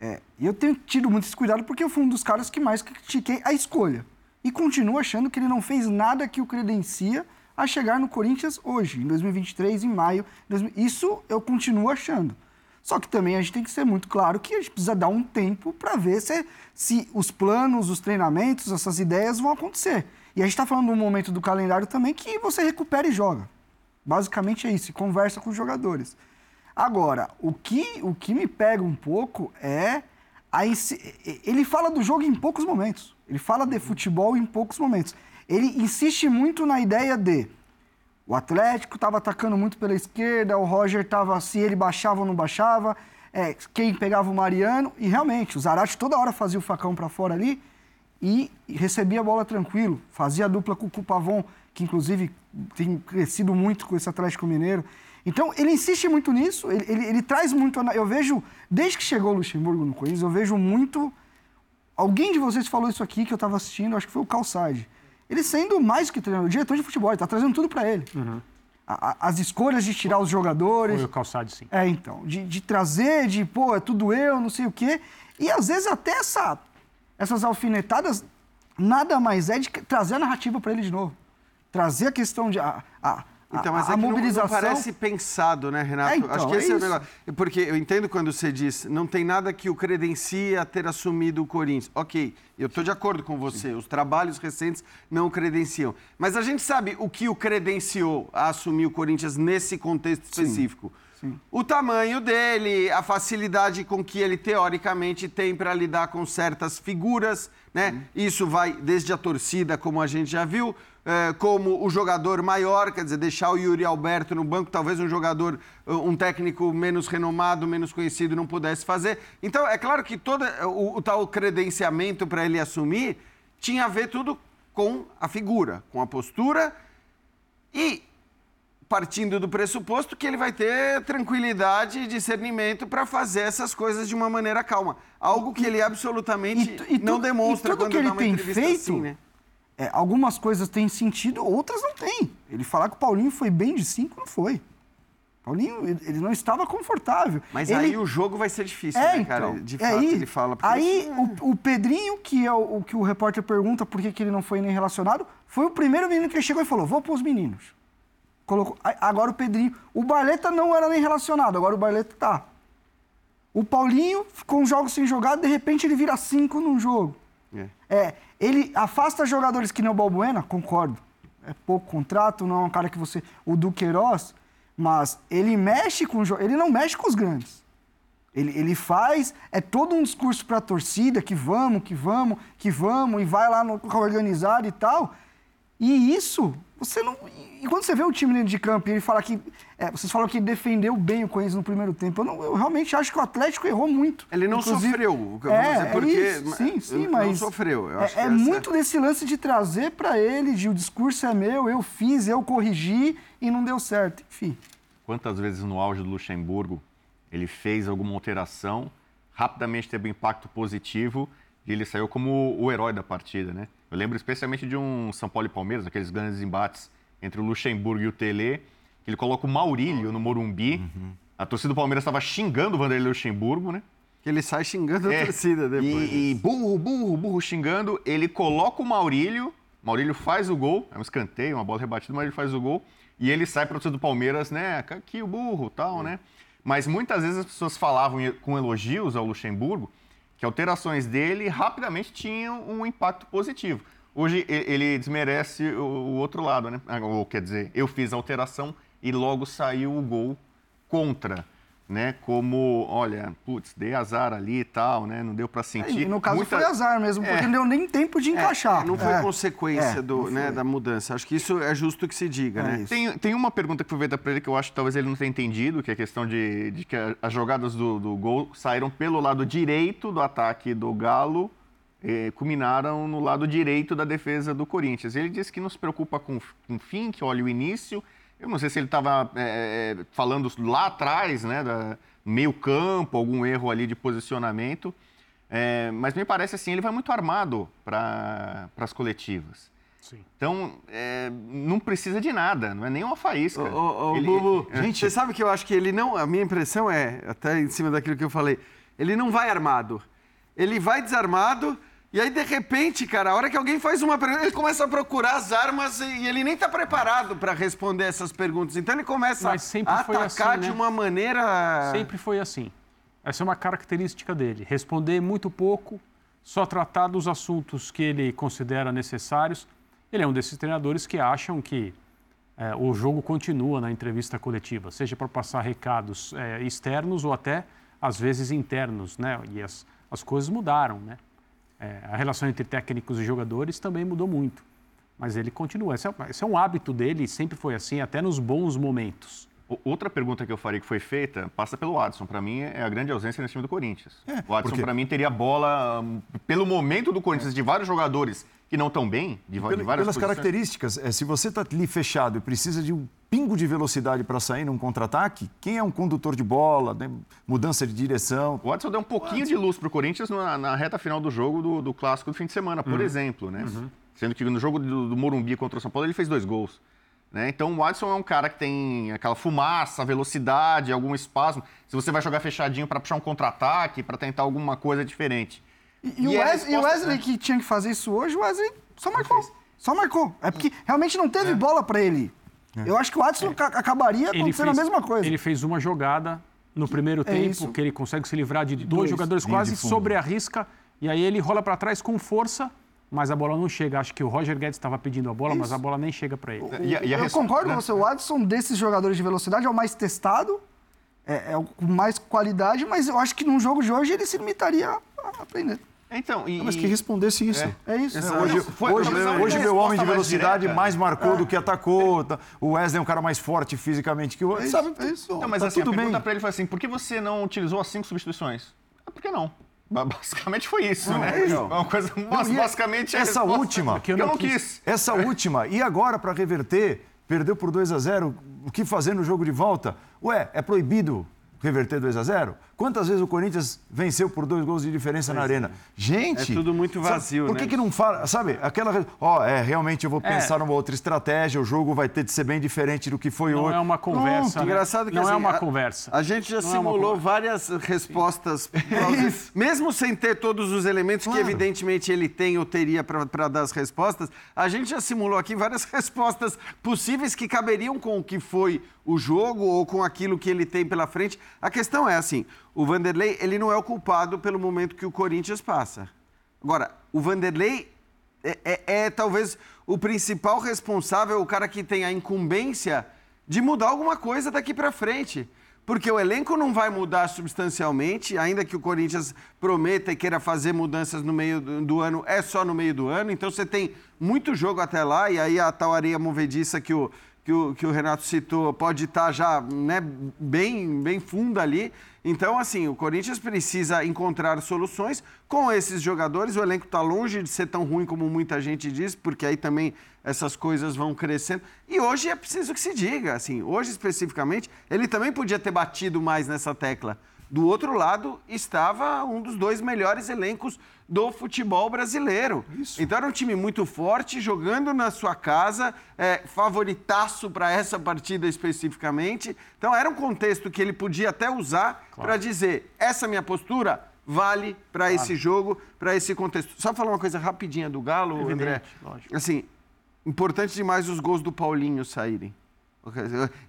é, eu tenho tido muito esse cuidado porque eu fui um dos caras que mais critiquei a escolha. E continuo achando que ele não fez nada que o credencia a chegar no Corinthians hoje, em 2023, em maio. 2000. Isso eu continuo achando. Só que também a gente tem que ser muito claro que a gente precisa dar um tempo para ver se, se os planos, os treinamentos, essas ideias vão acontecer. E a gente está falando de um momento do calendário também que você recupera e joga. Basicamente é isso, conversa com os jogadores. Agora, o que, o que me pega um pouco é. A, ele fala do jogo em poucos momentos. Ele fala de futebol em poucos momentos. Ele insiste muito na ideia de. O Atlético estava atacando muito pela esquerda, o Roger estava se ele baixava ou não baixava, é, quem pegava o Mariano, e realmente, o Zarate toda hora fazia o facão para fora ali e recebia a bola tranquilo, fazia a dupla com o Pavon, que inclusive tem crescido muito com esse Atlético Mineiro. Então, ele insiste muito nisso, ele, ele- ele traz muito. Eu vejo, desde que chegou o Luxemburgo no Corinthians, eu vejo muito. Alguém de vocês falou isso aqui que eu estava assistindo, acho que foi o Calçade. Ele sendo mais que treinador, diretor de futebol, ele está trazendo tudo para ele. A- a- as escolhas de tirar os jogadores. Foi o Calçade, sim. É, então. De, de trazer, de, pô, é tudo eu, não sei o quê. E às vezes até essa, essas alfinetadas nada mais é de trazer a narrativa para ele de novo. Trazer a questão de. A, a, Então, mas a, é que não- mobilização. Não, parece pensado, né, Renato? É, então, Acho que é esse é, o isso. negócio. Porque eu entendo quando você diz, não tem nada que o credencie a ter assumido o Corinthians. Ok, eu estou de acordo com você, os trabalhos recentes não o credenciam. Mas a gente sabe o que o credenciou a assumir o Corinthians nesse contexto específico. O tamanho dele, a facilidade com que ele teoricamente tem para lidar com certas figuras, né? Isso vai desde a torcida, como a gente já viu, eh, como o jogador maior, quer dizer, deixar o Yuri Alberto no banco, talvez um jogador, um técnico menos renomado, menos conhecido não pudesse fazer. Então, é claro que todo o, o tal credenciamento para ele assumir tinha a ver tudo com a figura, com a postura e partindo do pressuposto que ele vai ter tranquilidade e discernimento para fazer essas coisas de uma maneira calma. Algo que ele absolutamente E tu- não demonstra e tudo quando que ele dá uma tem entrevista feito, assim, né? É, algumas coisas têm sentido, outras não têm. Ele falar que o Paulinho foi bem de cinco, não foi. Paulinho, ele não estava confortável. Mas ele... aí o jogo vai ser difícil, É, né, cara? então. De é fato, aí, ele fala. Aí, isso- o, o Pedrinho, que é o, o que o repórter pergunta por que, que ele não foi nem relacionado, foi o primeiro menino que chegou e falou: vou pôr os meninos. Colocou, agora o Pedrinho. O Barleta não era nem relacionado, agora o Barleta tá. O Paulinho ficou um jogo sem jogar, de repente ele vira cinco num jogo. É. É, ele afasta jogadores que nem o Balbuena, concordo. É pouco contrato, não é um cara que você. O Duqueiroz, mas ele mexe com Ele não mexe com os grandes. Ele, ele faz. É todo um discurso para a torcida que vamos, que vamos, que vamos, e vai lá no organizado e tal. E isso, você não. E quando você vê o time dentro de campo e ele fala que. é, vocês falam que defendeu bem o Corinthians no primeiro tempo. Eu, não- eu realmente acho que o Atlético errou muito. Ele não Inclusive- sofreu, é, dizer, porque- É isso, sim, sim, não mas. sofreu, eu acho é que é muito desse lance de trazer para ele, de o discurso é meu, eu fiz, eu corrigi e não deu certo. Enfim. Quantas vezes no auge do Luxemburgo ele fez alguma alteração, rapidamente teve um impacto positivo e ele saiu como o herói da partida, né? Eu lembro especialmente de um São Paulo e Palmeiras, aqueles grandes embates entre o Luxemburgo e o Tele, que ele coloca o Maurílio no Morumbi. A torcida do Palmeiras estava xingando o Vanderlei Luxemburgo, né? Que ele sai xingando a É, torcida depois. E, e burro, burro, burro xingando. Ele coloca o Maurílio. Maurílio faz o gol. É um escanteio, uma bola rebatida, mas ele faz o gol. E ele sai para torcida do Palmeiras, né? Aqui o burro tal, né? Mas muitas vezes as pessoas falavam com elogios ao Luxemburgo que alterações dele rapidamente tinham um impacto positivo. Hoje ele desmerece o o outro lado, né? Ah, Ou quer dizer, eu fiz a alteração e logo saiu o gol contra. Né, como, olha, putz, dei azar ali e tal, né, não deu para sentir. E no caso Muita... foi azar mesmo, porque é. não deu nem tempo de encaixar. É, não foi é. consequência do, né, da mudança. Acho que isso é justo que se diga, né? Tem, tem uma pergunta que foi feita para ele que eu acho que talvez ele não tenha entendido, que é a questão de, de que as jogadas do, do gol saíram pelo lado direito do ataque do Galo eh, culminaram no lado direito da defesa do Corinthians. Ele disse que não se preocupa com, com o fim, que olha o início eu não sei se ele estava é, é, falando lá atrás, né, da meio campo, algum erro ali de posicionamento, é, mas me parece assim, ele vai muito armado para as coletivas. Sim. Então, é, não precisa de nada, não é nem uma faísca. Ô, ô, ele, Bubu, é. gente, você sabe que eu acho que ele não. A minha impressão é, até em cima daquilo que eu falei, ele não vai armado. Ele vai desarmado e aí, de repente, cara, a hora que alguém faz uma pergunta, ele começa a procurar as armas e ele nem está preparado para responder essas perguntas. Então ele começa a atacar assim, né? de uma maneira. Sempre foi assim. Essa é uma característica dele. Responder muito pouco, só tratar dos assuntos que ele considera necessários. Ele é um desses treinadores que acham que é, o jogo continua na entrevista coletiva, seja para passar recados é, externos ou até, às vezes, internos, né? E as, as coisas mudaram, né? É, a relação entre técnicos e jogadores também mudou muito. Mas ele continua. Esse é, esse é um hábito dele sempre foi assim, até nos bons momentos. Outra pergunta que eu faria que foi feita passa pelo Adson. Para mim, é a grande ausência nesse time do Corinthians. É, o Adson, para mim, teria bola, hum, pelo momento do Corinthians, é. de vários jogadores que não estão bem, de, Pelo, de várias Pelas posições. características, é, se você está ali fechado e precisa de um pingo de velocidade para sair num contra-ataque, quem é um condutor de bola, né, mudança de direção... O Watson deu um pouquinho de luz para o Corinthians na, na, reta final do jogo do, do Clássico do fim de semana, por uhum. exemplo, né? Uhum. Sendo que no jogo do, do Morumbi contra o São Paulo ele fez dois gols. Né? Então o Watson é um cara que tem aquela fumaça, velocidade, algum espasmo. Se você vai jogar fechadinho para puxar um contra-ataque, para tentar alguma coisa diferente. E, e, e, o, Wesley, o Wesley né? que tinha que fazer isso hoje, o Wesley só marcou. Só marcou. É porque realmente não teve é. bola para ele. É. Eu acho que o Adson é. acabaria acontecendo fez, a mesma coisa. Ele fez uma jogada no primeiro é tempo, isso. que ele consegue se livrar de dois, dois jogadores quase sobre a risca, e aí ele rola para trás com força, mas a bola não chega. Acho que o Roger Guedes estava pedindo a bola, isso. mas a bola nem chega para ele. E, e eu concordo né? com você, o Adson, desses jogadores de velocidade, é o mais testado, é, é o com mais qualidade, mas eu acho que num jogo de hoje ele se limitaria a aprender. Então, e, mas que respondesse isso. É, é isso. É, hoje, foi, hoje, hoje meu homem de velocidade mais, mais marcou é. do que atacou. Tá. O Wesley é um cara mais forte fisicamente que o outro. É sabe? É isso. Não, mas tá assim, tudo a pergunta para ele foi assim: por que você não utilizou as cinco substituições? Ah, por que não? Basicamente foi isso, não, né? É uma coisa, não, basicamente essa última que eu não, quis. quis. Essa última e agora para reverter, perdeu por 2 a 0, o que fazer no jogo de volta? Ué, é proibido reverter 2 a 0? Quantas vezes o Corinthians venceu por dois gols de diferença na arena? É. Gente! É tudo muito vazio, sabe, Por que, né? que não fala? Sabe, aquela. Ó, oh, é, realmente eu vou é. pensar é. numa outra estratégia, o jogo vai ter de ser bem diferente do que foi não hoje. Não é uma conversa. Né? Engraçado que não assim, é uma a, conversa. A gente já não é simulou é várias respostas, mesmo sem ter todos os elementos claro. que evidentemente ele tem ou teria para dar as respostas. A gente já simulou aqui várias respostas possíveis que caberiam com o que foi o jogo ou com aquilo que ele tem pela frente. A questão é assim o Vanderlei ele não é o culpado pelo momento que o Corinthians passa. Agora, o Vanderlei é, é, é, talvez o principal responsável, o cara que tem a incumbência de mudar alguma coisa daqui para frente. Porque o elenco não vai mudar substancialmente, ainda que o Corinthians prometa e queira fazer mudanças no meio do, do ano, é só no meio do ano. Então você tem muito jogo até lá, e aí a tal areia movediça que o, que o, que o Renato citou pode estar já né, bem, bem funda ali. Então, assim, o Corinthians precisa encontrar soluções com esses jogadores. O elenco está longe de ser tão ruim como muita gente diz, porque aí também essas coisas vão crescendo. E hoje é preciso que se diga, assim, hoje especificamente, ele também podia ter batido mais nessa tecla. Do outro lado estava um dos dois melhores elencos do futebol brasileiro. Isso. Então era um time muito forte, jogando na sua casa, é, favoritaço para essa partida especificamente. Então era um contexto que ele podia até usar claro. para dizer: essa minha postura vale para claro. esse jogo, para esse contexto. Só falar uma coisa rapidinha do Galo, Evidente, André. Lógico. Assim, importante demais os gols do Paulinho saírem.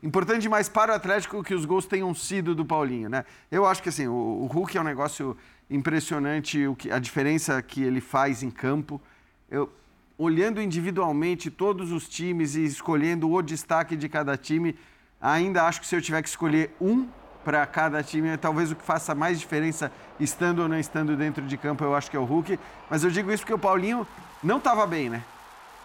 Importante demais para o Atlético que os gols tenham sido do Paulinho, né? Eu acho que assim, o, o Hulk é um negócio impressionante o que, a diferença que ele faz em campo. Eu, olhando individualmente todos os times e escolhendo o destaque de cada time, ainda acho que se eu tiver que escolher um, para cada time. Talvez o que faça mais diferença, estando ou não estando dentro de campo, eu acho que é o Hulk. Mas eu digo isso porque o Paulinho não estava bem, né?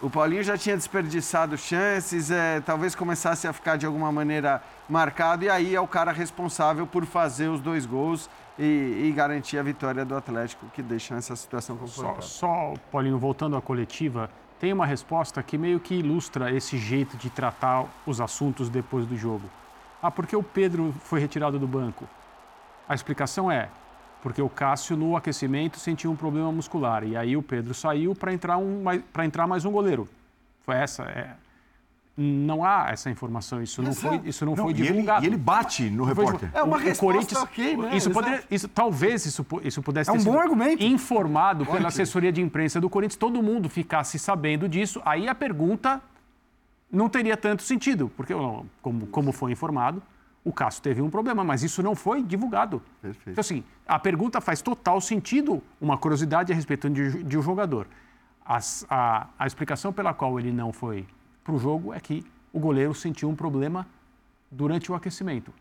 O Paulinho já tinha desperdiçado chances, é, talvez começasse a ficar de alguma maneira marcado, e aí é o cara responsável por fazer os dois gols e, e garantir a vitória do Atlético, que deixa essa situação complicada. Só, só, Paulinho, voltando à coletiva, tem uma resposta que meio que ilustra esse jeito de tratar os assuntos depois do jogo. Ah, porque o Pedro foi retirado do banco? A explicação é porque o Cássio no aquecimento sentiu um problema muscular e aí o Pedro saiu para entrar um para entrar mais um goleiro. Foi essa é não há essa informação, isso não foi, isso não, Não, foi e ele- divulgado. e ele bate no repórter. divulgado. É uma O- o resposta Corinthians- ok, né? Isso poderia, isso, talvez isso, isso pudesse É ter um sido bom argumento. informado pela assessoria de imprensa do Corinthians, todo mundo ficasse sabendo disso, aí a pergunta não teria tanto sentido, porque como, como foi informado, o Cássio teve um problema, mas isso não foi divulgado. Perfeito. Então, assim, a pergunta faz total sentido, uma curiosidade a respeito de, de um jogador. As- a, a explicação pela qual ele não foi para o jogo é que o goleiro sentiu um problema durante o aquecimento.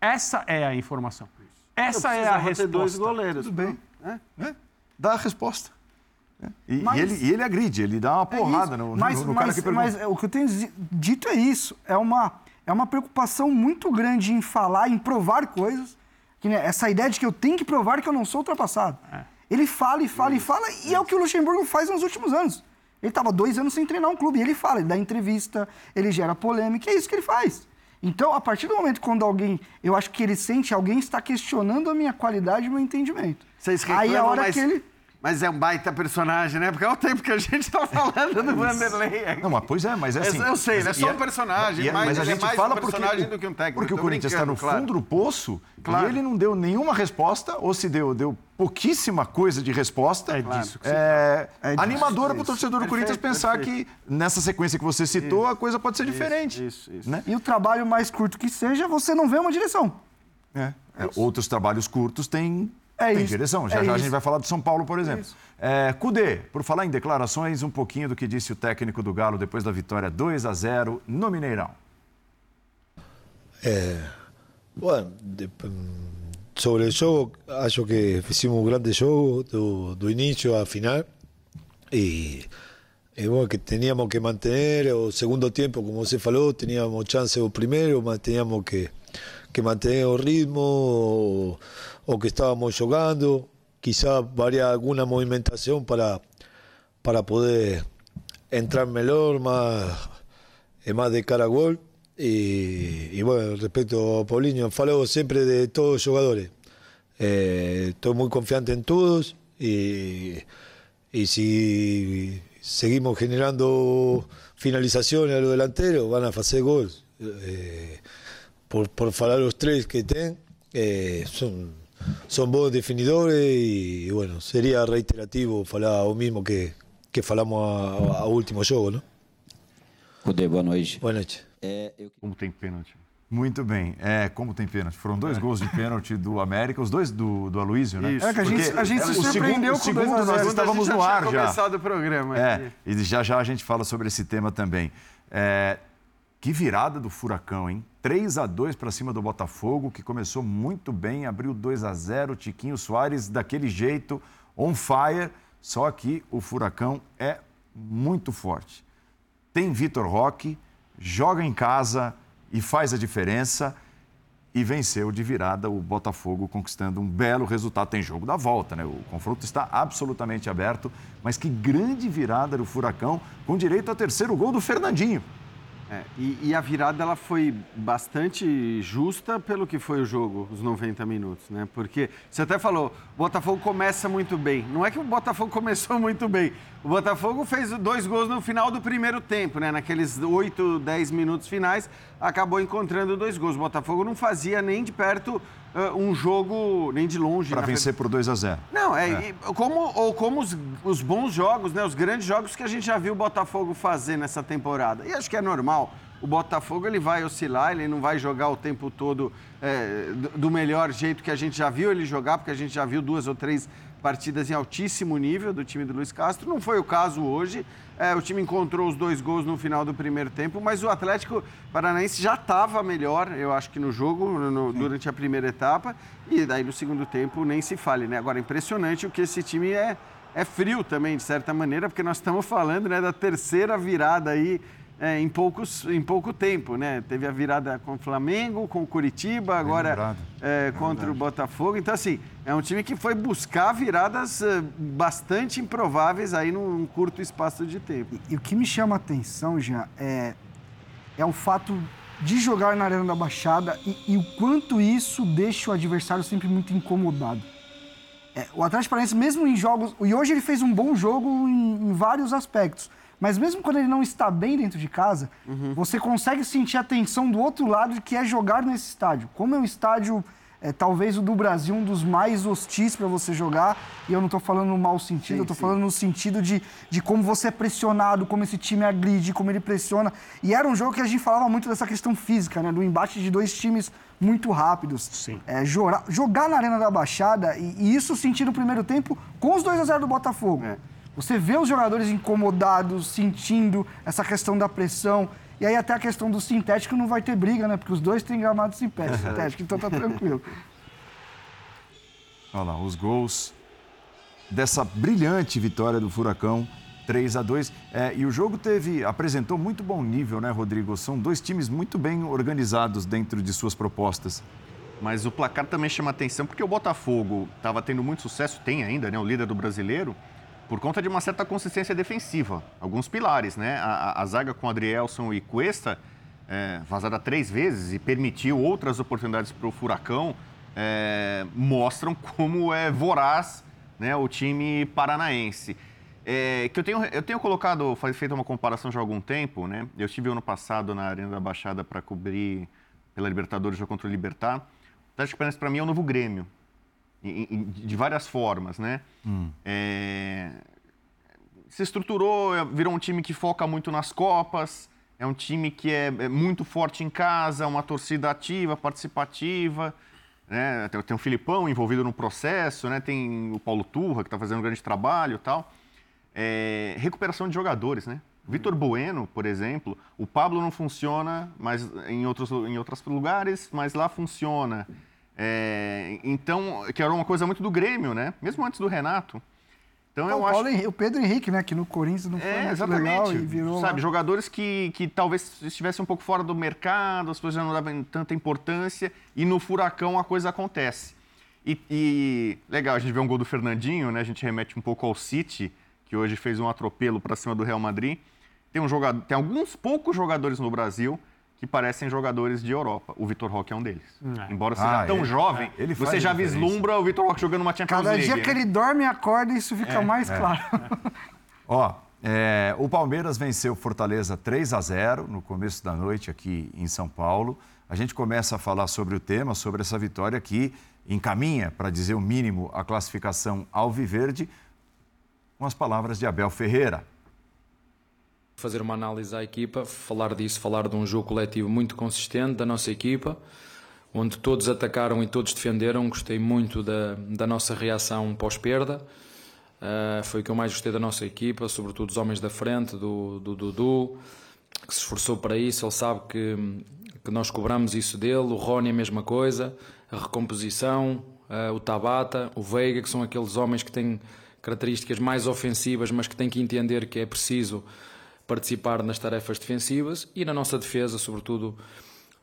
Essa é a informação. Essa é a ter resposta. dois goleiros. Tudo bem. É. É, Dá a resposta. É. E, e Mas- ele, e ele agride, ele dá uma É porrada no, mas, no, no cara mas- que pergunta. mas o que eu tenho dito é isso. É uma, é uma preocupação muito grande em falar, em provar coisas. Que, né, essa ideia de que eu tenho que provar que eu não sou ultrapassado. Ele fala e fala e fala, e é o que o Luxemburgo faz nos últimos anos. Ele estava dois anos sem treinar um clube, e ele fala, ele dá entrevista, ele gera polêmica, é isso que ele faz. Então, a partir do momento quando alguém, eu acho que ele sente, alguém está questionando a minha qualidade e o meu entendimento. Vocês reclamam, Aí é a hora mas, que ele... mas é um baita personagem, né? Porque é o tempo que a gente tá falando do Vanderlei. Não, mas pois é, mas é assim. Eu sei, ele é só e um personagem, é- mas mas a ele é gente mais fala um porque personagem o- do que um técnico, Porque o Corinthians está no claro. fundo do poço Claro. e ele não deu nenhuma resposta, ou se deu, deu pouquíssima coisa de resposta. É disso que É, É disso, animadora é para o isso. torcedor do Perfeito, Corinthians pensar perfeito. que nessa sequência que você citou, a coisa pode ser diferente. Isso, isso. Né? E o trabalho mais curto que seja, você não vê uma direção. É. É, outros trabalhos curtos têm, É têm isso, direção. Já é já a gente vai falar do São Paulo, por exemplo. É, Cudê, por falar em declarações, um pouquinho do que disse o técnico do Galo depois da vitória 2 a 0 no Mineirão. Eh, bueno, de- sobre el juego, acho que hicimos un grande juego do, do inicio a final y, y bueno, que teníamos que mantener o segundo tiempo, como você falou, teníamos chance o primeiro, mas teníamos que, que mantener o ritmo o, o que estábamos jogando, quizá variar alguna movimentación para, para poder entrar melhor, más, eh, más de cara a gol. Y, y bueno, respecto a Paulinho, falo siempre de todos los jugadores. Eh, estoy muy confiante en todos y, y si seguimos generando finalizaciones a los delanteros, van a hacer gol. Eh, por, por falar los tres que tienen, eh, son, son buenos definidores y, bueno, sería reiterativo falar o mismo que, que falamos a, a último jogo, ¿no? Cudê, boa noite. Boa noite. É, eu... Como tem pênalti. Muito bem. É, como tem pênalti? Foram dois gols de pênalti do América, os dois do, do Aloysio, né? Isso. É que a gente, a gente se o segundo- surpreendeu o com segundo 2 a 0. nós Segundo, estávamos a gente no já ar tinha já. começado o programa. É, e já já a gente fala sobre esse tema também. É, que virada do Furacão, hein? 3 a 2 para cima do Botafogo, que começou muito bem, abriu 2 a 0 Tiquinho Soares daquele jeito, on fire. Só que o Furacão é muito forte. Tem Vitor Roque, joga em casa e faz a diferença e venceu de virada o Botafogo, conquistando um belo resultado. Tem jogo da volta, né? O confronto está absolutamente aberto, mas que grande virada do Furacão, com direito ao terceiro gol do Fernandinho. É, e, e a virada ela foi bastante justa pelo que foi o jogo, os 90 minutos, né? Porque você até falou, o Botafogo começa muito bem. Não é que o Botafogo começou muito bem. O Botafogo fez dois gols no final do primeiro tempo, né? Naqueles 8, 10 minutos finais, acabou encontrando dois gols. O Botafogo não fazia nem de perto ah, um jogo, nem de longe. Para vencer por 2 a 0 não, é, É. e como, ou como os, os bons jogos, né, os grandes jogos que a gente já viu o Botafogo fazer nessa temporada. E acho que é normal. o Botafogo ele vai oscilar, ele não vai jogar o tempo todo é, do melhor jeito que a gente já viu ele jogar, porque a gente já viu duas ou três partidas em altíssimo nível do time do Luiz Castro. Não foi o caso hoje. É, o time encontrou os dois gols no final do primeiro tempo, mas o Atlético Paranaense já estava melhor, eu acho que no jogo, no, durante a primeira etapa, e daí no segundo tempo nem se fale, né? Agora, impressionante o que esse time é, é frio também, de certa maneira, porque nós estamos falando né, da terceira virada aí é, em, poucos, em pouco tempo, né? Teve a virada com o Flamengo, com o Curitiba, agora é, contra o Botafogo. Então, assim, é um time que foi buscar viradas é, bastante improváveis aí num curto espaço de tempo. E, e o que me chama a atenção, Jean, é, é o fato de jogar na Arena da Baixada e, e o quanto isso deixa o adversário sempre muito incomodado. É, o Atlético Paranaense, mesmo em jogos... E hoje ele fez um bom jogo em, em vários aspectos. Mas mesmo quando ele não está bem dentro de casa, uhum. você consegue sentir a tensão do outro lado que é jogar nesse estádio. Como é um estádio, é, talvez o do Brasil, um dos mais hostis para você jogar, e eu não estou falando no mau sentido, sim, eu estou falando no sentido de, de como você é pressionado, como esse time agride, como ele pressiona. E era um jogo que a gente falava muito dessa questão física, né? Do embate de dois times muito rápidos. Sim. É, jogar, jogar na Arena da Baixada, e, e isso sentir no primeiro tempo com os 2 a 0 do Botafogo. É. Você vê os jogadores incomodados, sentindo essa questão da pressão. E aí até a questão do sintético não vai ter briga, né? Porque os dois têm gramado sintético, então tá tranquilo. Olha lá, os gols dessa brilhante vitória do Furacão, 3 a 2 é, E o jogo teve, apresentou muito bom nível, né, Rodrigo? São dois times muito bem organizados dentro de suas propostas. Mas o placar também chama atenção porque o Botafogo estava tendo muito sucesso, tem ainda, né? O líder do brasileiro por conta de uma certa consistência defensiva. Alguns pilares, né? A, a, a zaga com Adrielson e Cuesta, é, vazada três vezes e permitiu outras oportunidades para o Furacão, é, mostram como é voraz né, o time paranaense. É, que eu tenho, eu tenho colocado, feito uma comparação já há algum tempo, né? Eu estive ano passado na Arena da Baixada para cobrir pela Libertadores, jogo contra o Libertar. O Atlético Paranaense, para mim, é o novo Grêmio de várias formas, né? Hum. É... Se estruturou, é, virou um time que foca muito nas Copas, é um time que é, é muito forte em casa, uma torcida ativa, participativa, né? Tem, tem o Filipão envolvido no processo, né? Tem o Paulo Turra, que está fazendo um grande trabalho e tal. É... Recuperação de jogadores, né? Vitor Bueno, por exemplo, o Pablo não funciona mas em outros, em outros lugares, mas lá funciona. É, então, que era uma coisa muito do Grêmio, né? Mesmo antes do Renato. Então, eu acho... Henrique, o Pedro Henrique, né? Que no Corinthians não foi é, exatamente. legal e virou... Sabe, jogadores que, que talvez estivessem um pouco fora do mercado, as já não davam tanta importância, e no Furacão a coisa acontece. E, e, legal, a gente vê um gol do Fernandinho, né? A gente remete um pouco ao City, que hoje fez um atropelo para cima do Real Madrid. Tem, um jogador, tem alguns poucos jogadores no Brasil que parecem jogadores de Europa. O Vitor Roque é um deles. É. Embora seja ah, tão ele, jovem, é. você já vislumbra o Vitor Roque jogando uma Champions Cada League. Cada dia que ele dorme e acorda, isso fica é, mais é. claro. Ó, é, o Palmeiras venceu Fortaleza 3 a 0 no começo da noite aqui em São Paulo. A gente começa a falar sobre o tema, sobre essa vitória que encaminha, para dizer o mínimo, a classificação ao Viverde, com as palavras de Abel Ferreira fazer uma análise à equipa, falar disso, falar de um jogo coletivo muito consistente da nossa equipa, onde todos atacaram e todos defenderam. Gostei muito da, da nossa reação pós-perda. Uh, foi o que eu mais gostei da nossa equipa, sobretudo os homens da frente, do Dudu, que se esforçou para isso. Ele sabe que, que nós cobramos isso dele. O Rony, a mesma coisa. A recomposição, uh, o Tabata, o Veiga, que são aqueles homens que têm características mais ofensivas, mas que têm que entender que é preciso participar nas tarefas defensivas e na nossa defesa, sobretudo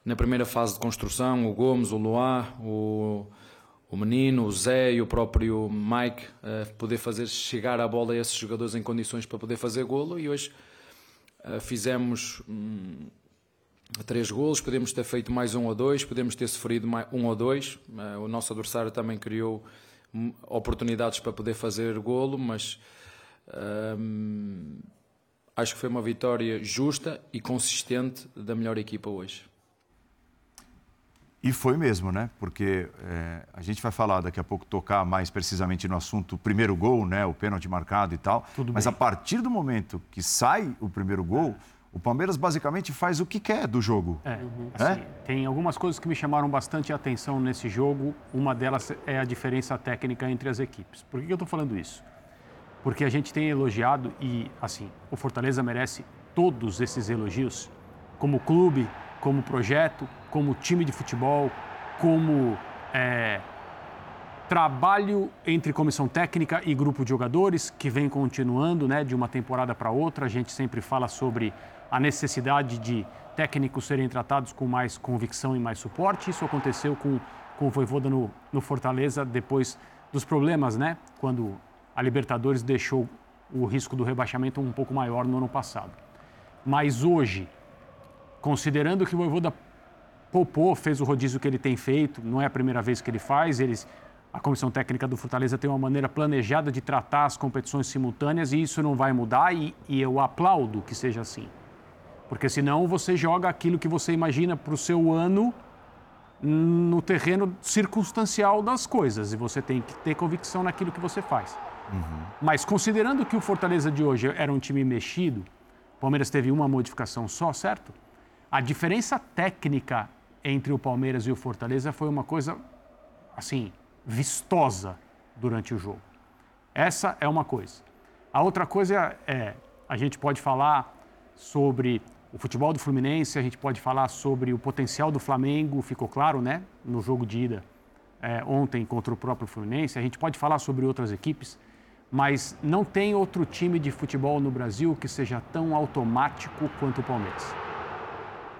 na primeira fase de construção, o Gomes, o Luá, o, o Menino, o Zé e o próprio Mike uh, poder fazer chegar a bola a esses jogadores em condições para poder fazer golo. E hoje uh, fizemos um, três golos, podemos ter feito mais um ou dois, podemos ter sofrido mais um ou dois, uh, o nosso adversário também criou hum, oportunidades para poder fazer golo, mas acho que foi uma vitória justa e consistente da melhor equipa hoje. E foi mesmo, né? Porque é, a gente vai falar daqui a pouco, tocar mais precisamente no assunto primeiro gol, né? O pênalti marcado e tal. Tudo Mas bem. a partir do momento que sai o primeiro gol, O Palmeiras basicamente faz o que quer do jogo. É, Uhum. assim, tem algumas coisas que me chamaram bastante atenção nesse jogo. Uma delas é a diferença técnica entre as equipes. Por que eu estou falando isso? Porque a gente tem elogiado e, assim, o Fortaleza merece todos esses elogios, como clube, como projeto, como time de futebol, como é, trabalho entre comissão técnica e grupo de jogadores que vem continuando, né, de uma temporada para outra. A gente sempre fala sobre a necessidade de técnicos serem tratados com mais convicção e mais suporte. Isso aconteceu com, com o Voivoda no, no Fortaleza depois dos problemas, né, quando a Libertadores deixou o risco do rebaixamento um pouco maior no ano passado. Mas hoje, considerando que o Voivoda poupou, fez o rodízio que ele tem feito, não é a primeira vez que ele faz, eles, a comissão técnica do Fortaleza tem uma maneira planejada de tratar as competições simultâneas e isso não vai mudar e, e eu aplaudo que seja assim. Porque senão você joga aquilo que você imagina para o seu ano no terreno circunstancial das coisas e você tem que ter convicção naquilo que você faz. Mas considerando que o Fortaleza de hoje era um time mexido, o Palmeiras teve uma modificação só, certo? A diferença técnica entre o Palmeiras e o Fortaleza foi uma coisa, assim, vistosa durante o jogo. Essa é uma coisa. A outra coisa é, a gente pode falar sobre o futebol do Fluminense, a gente pode falar sobre o potencial do Flamengo, ficou claro, né, no jogo de ida é, ontem contra o próprio Fluminense. A gente pode falar sobre outras equipes, mas não tem outro time de futebol no Brasil que seja tão automático quanto o Palmeiras.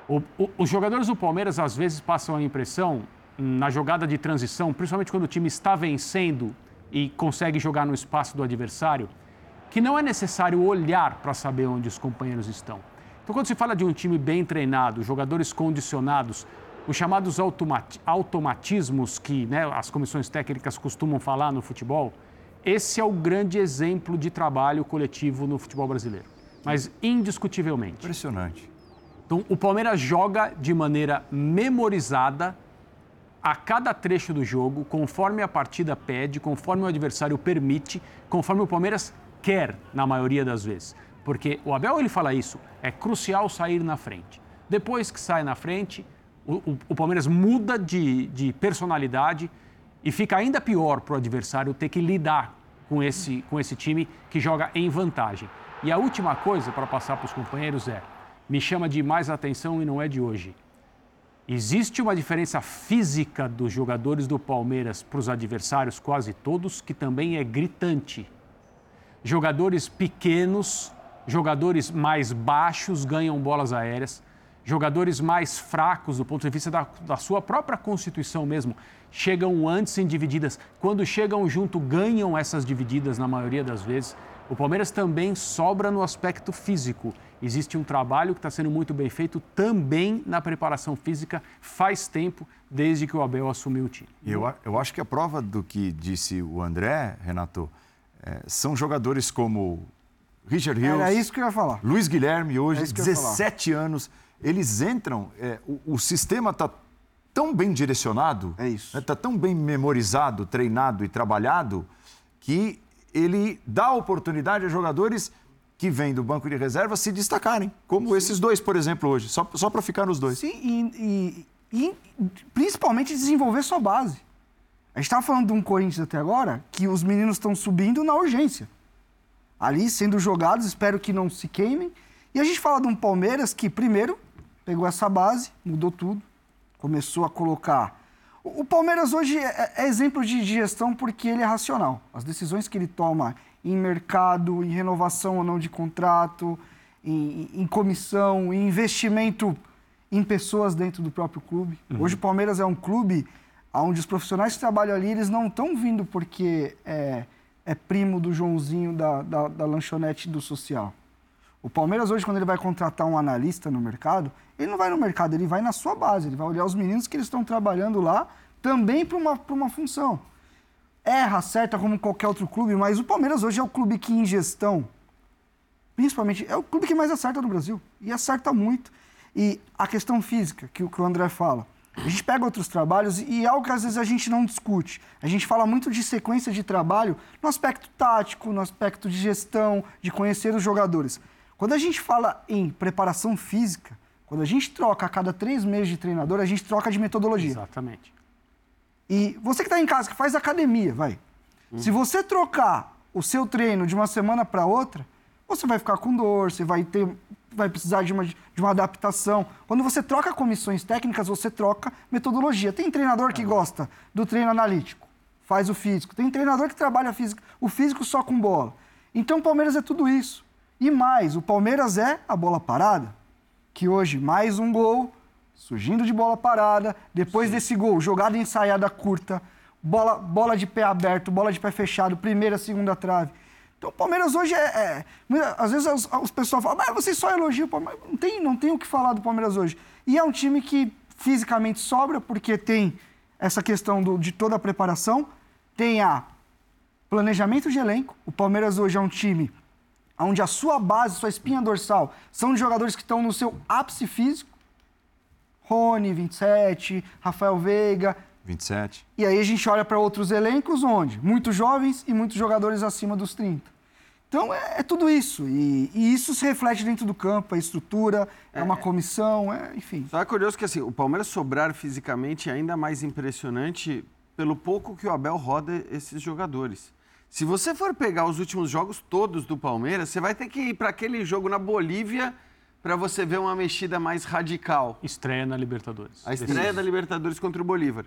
O, o, os jogadores do Palmeiras às vezes passam a impressão, na jogada de transição, principalmente quando o time está vencendo e consegue jogar no espaço do adversário, que não é necessário olhar para saber onde os companheiros estão. Então, quando se fala de um time bem treinado, jogadores condicionados, os chamados automati automatismos que né, as comissões técnicas costumam falar no futebol, esse é o grande exemplo de trabalho coletivo no futebol brasileiro. Mas indiscutivelmente. Impressionante. Então, o Palmeiras joga de maneira memorizada a cada trecho do jogo, conforme a partida pede, conforme o adversário permite, conforme o Palmeiras quer, na maioria das vezes. Porque o Abel ele fala isso, é crucial sair na frente. Depois que sai na frente, o, o, o Palmeiras muda de, de personalidade e fica ainda pior para o adversário ter que lidar com esse, com esse time que joga em vantagem. E a última coisa para passar para os companheiros é: me chama de mais atenção e não é de hoje. Existe uma diferença física dos jogadores do Palmeiras para os adversários, quase todos, que também é gritante. Jogadores pequenos, jogadores mais baixos ganham bolas aéreas, jogadores mais fracos do ponto de vista da, da sua própria constituição mesmo, chegam antes em divididas. Quando chegam junto, ganham essas divididas na maioria das vezes. O Palmeiras também sobra no aspecto físico. Existe um trabalho que está sendo muito bem feito também na preparação física, faz tempo, desde que o Abel assumiu o time. Eu, eu acho que a prova do que disse o André, Renato, é, são jogadores como Richard Rios. Era isso que eu ia falar. Luiz Guilherme, hoje, É isso que eu ia 17 anos. Eles entram, é, o, o sistema está tão bem direcionado, é isso. Está tão bem memorizado, treinado e trabalhado, que ele dá oportunidade a jogadores que vêm do banco de reserva se destacarem, como Sim. esses dois, por exemplo, hoje, só, só para ficar nos dois. Sim, e, e, e, principalmente desenvolver sua base. A gente estava falando de um Corinthians até agora que os meninos estão subindo na urgência. Ali sendo jogados, espero que não se queimem. E a gente fala de um Palmeiras que, primeiro, pegou essa base, mudou tudo, começou a colocar. O Palmeiras hoje é, é exemplo de gestão porque ele é racional. As decisões que ele toma em mercado, em renovação ou não de contrato, em, em comissão, em investimento em pessoas dentro do próprio clube. Uhum. Hoje o Palmeiras é um clube onde os profissionais que trabalham ali, eles não estão vindo porque é, é, primo do Joãozinho da, da, da lanchonete do social. O Palmeiras hoje, quando ele vai contratar um analista no mercado, ele não vai no mercado, ele vai na sua base, ele vai olhar os meninos que eles estão trabalhando lá também para uma, uma função. Erra, acerta como qualquer outro clube, mas o Palmeiras hoje é o clube que, em gestão, principalmente, é o clube que mais acerta no Brasil. E acerta muito. E a questão física, que, que o André fala, a gente pega outros trabalhos e é algo que às vezes a gente não discute. A gente fala muito de sequência de trabalho no aspecto tático, no aspecto de gestão, de conhecer os jogadores. Quando a gente fala em preparação física, quando a gente troca a cada três meses de treinador, a gente troca de metodologia. Exatamente. E você que está em casa, que faz academia, vai. Se você trocar o seu treino de uma semana para outra, você vai ficar com dor, você vai ter, vai precisar de uma, de uma adaptação. Quando você troca comissões técnicas, você troca metodologia. Tem treinador que gosta do treino analítico, faz o físico. Tem treinador que trabalha físico, o físico só com bola. Então o Palmeiras é tudo isso. E mais, o Palmeiras é a bola parada, que hoje mais um gol, surgindo de bola parada, depois desse gol, jogada ensaiada curta, bola, bola de pé aberto, bola de pé fechado, primeira, segunda trave. Então o Palmeiras hoje é. é às vezes os, os pessoal falam, mas vocês só elogiam o Palmeiras. Não tem, não tem o que falar do Palmeiras hoje. E é um time que fisicamente sobra, porque tem essa questão do, de toda a preparação, tem a planejamento de elenco. O Palmeiras hoje é um time onde a sua base, sua espinha dorsal, são de jogadores que estão no seu ápice físico. Rony, 27, Rafael Veiga. 27. E aí a gente olha para outros elencos onde? Muitos jovens e muitos jogadores acima dos 30. Então é, é tudo isso. E, e, isso se reflete dentro do campo, a estrutura, é, é uma comissão, é, enfim. Só é curioso que assim, o Palmeiras sobrar fisicamente é ainda mais impressionante pelo pouco que o Abel roda esses jogadores. Se você for pegar os últimos jogos todos do Palmeiras, você vai ter que ir para aquele jogo na Bolívia para você ver uma mexida mais radical. Estreia na Libertadores. A estreia da Libertadores contra o Bolívar.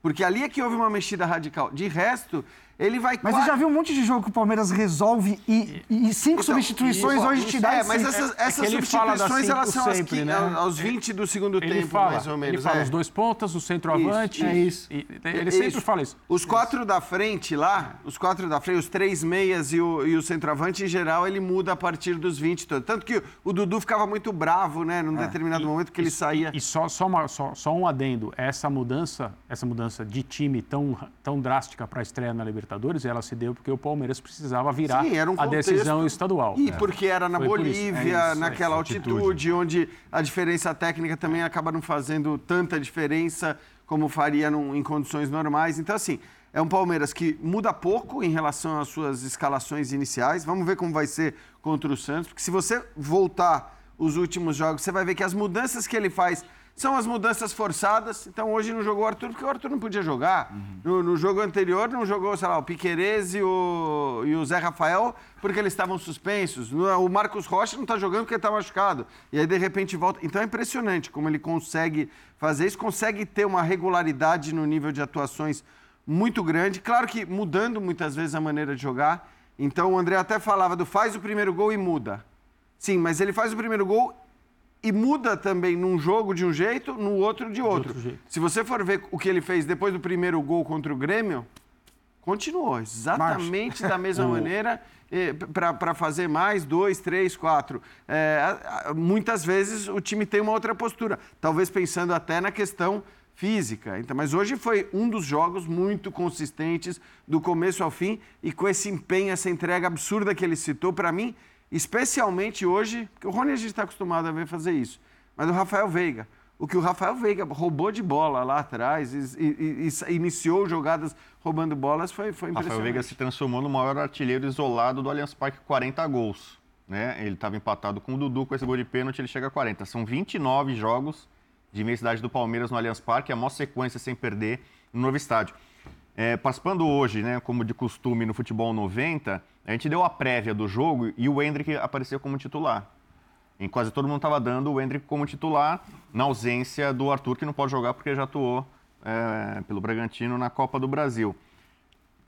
Porque ali é que houve uma mexida radical. De resto, ele vai. Mas você já viu um monte de jogo que o Palmeiras resolve e, e cinco então, substituições hoje te dá. É, mas essas, é, essas é substituições elas são sempre, as, né? aos 20 do segundo ele tempo, fala, mais ou menos. Ele fala é. os dois pontas, o centroavante. Isso, é isso. E, ele sempre isso. fala isso. Os quatro da frente lá, os quatro da frente, os três meias e o, e o centroavante, em geral, ele muda a partir dos 20 todos. Tanto que o Dudu ficava muito bravo, né? Num é. determinado e, momento que ele saía. E só, só, uma, só, só um adendo. Essa mudança, essa mudança de time tão, tão drástica para a estreia na Libertadores, ela se deu porque o Palmeiras precisava virar Sim, um a decisão estadual. E é. porque era na Foi Bolívia, é isso, naquela altitude, altitude, onde a diferença técnica também acaba não fazendo tanta diferença como faria num, em condições normais. Então, assim, é um Palmeiras que muda pouco em relação às suas escalações iniciais. Vamos ver como vai ser contra o Santos, porque se você voltar os últimos jogos, você vai ver que as mudanças que ele faz são as mudanças forçadas. Então hoje não jogou o Arthur porque o Arthur não podia jogar. Uhum. No, no, jogo anterior não jogou, sei lá, o Piquerez e o, e o Zé Rafael porque eles estavam suspensos. O Marcos Rocha não está jogando porque ele está machucado. E aí de repente volta. Então é impressionante como ele consegue fazer isso, consegue ter uma regularidade no nível de atuações muito grande. Claro que mudando muitas vezes a maneira de jogar. Então o André até falava do faz o primeiro gol e muda. Sim, mas ele faz o primeiro gol e muda também num jogo de um jeito, no outro de outro. De outro Se você for ver o que ele fez depois do primeiro gol contra o Grêmio, continuou exatamente Marcha. da mesma maneira para fazer mais dois, três, quatro. É, muitas vezes o time tem uma outra postura, talvez pensando até na questão física. Então, mas hoje foi um dos jogos muito consistentes do começo ao fim e com esse empenho, essa entrega absurda que ele citou, para mim especialmente hoje, porque o Rony a gente está acostumado a ver fazer isso, mas o Rafael Veiga. O que o Rafael Veiga roubou de bola lá atrás e, e, e iniciou jogadas roubando bolas foi, foi impressionante. Rafael Veiga se transformou no maior artilheiro isolado do Allianz Parque, 40 gols. Né? Ele estava empatado com o Dudu, com esse gol de pênalti, ele chega a 40. São 29 jogos de imensidade do Palmeiras no Allianz Parque, a maior sequência sem perder no novo estádio. É, participando hoje, né, como de costume no Futebol 90, a gente deu a prévia do jogo e o Hendrick apareceu como titular. Em quase todo mundo estava dando o Hendrick como titular, na ausência do Arthur, que não pode jogar porque já atuou é, pelo Bragantino na Copa do Brasil.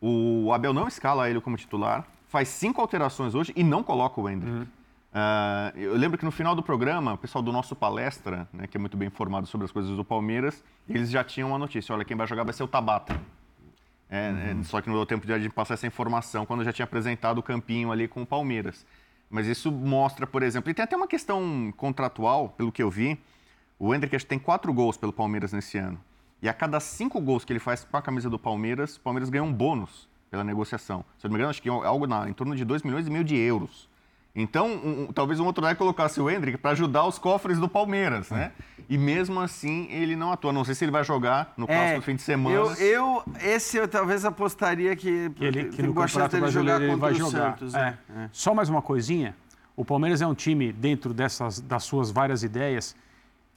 O Abel não escala ele como titular, faz cinco alterações hoje e não coloca o Hendrick. Uhum. Uh, eu lembro que no final do programa, o pessoal do nosso palestra, né, que é muito bem informado sobre as coisas do Palmeiras, eles já tinham uma notícia: olha, quem vai jogar vai ser o Tabata. É, uhum. é, só que não deu tempo de a gente passar essa informação quando eu já tinha apresentado o campinho ali com o Palmeiras. Mas isso mostra, por exemplo, e tem até uma questão contratual, pelo que eu vi. O Hendrick tem quatro gols pelo Palmeiras nesse ano. E a cada cinco gols que ele faz com a camisa do Palmeiras, o Palmeiras ganha um bônus pela negociação. Se eu não me engano, acho que é algo na, em torno de 2 milhões e meio de euros. Então, um, talvez um outro lado colocasse o Hendrick para ajudar os cofres do Palmeiras, né? E mesmo assim ele não atua. Não sei se ele vai jogar no próximo é, fim de semana. Eu, eu, esse eu talvez apostaria que, que ele que no campeonato brasileiro ele vai jogar. Santos, é. É. Só mais uma coisinha. O Palmeiras é um time, dentro dessas, das suas várias ideias,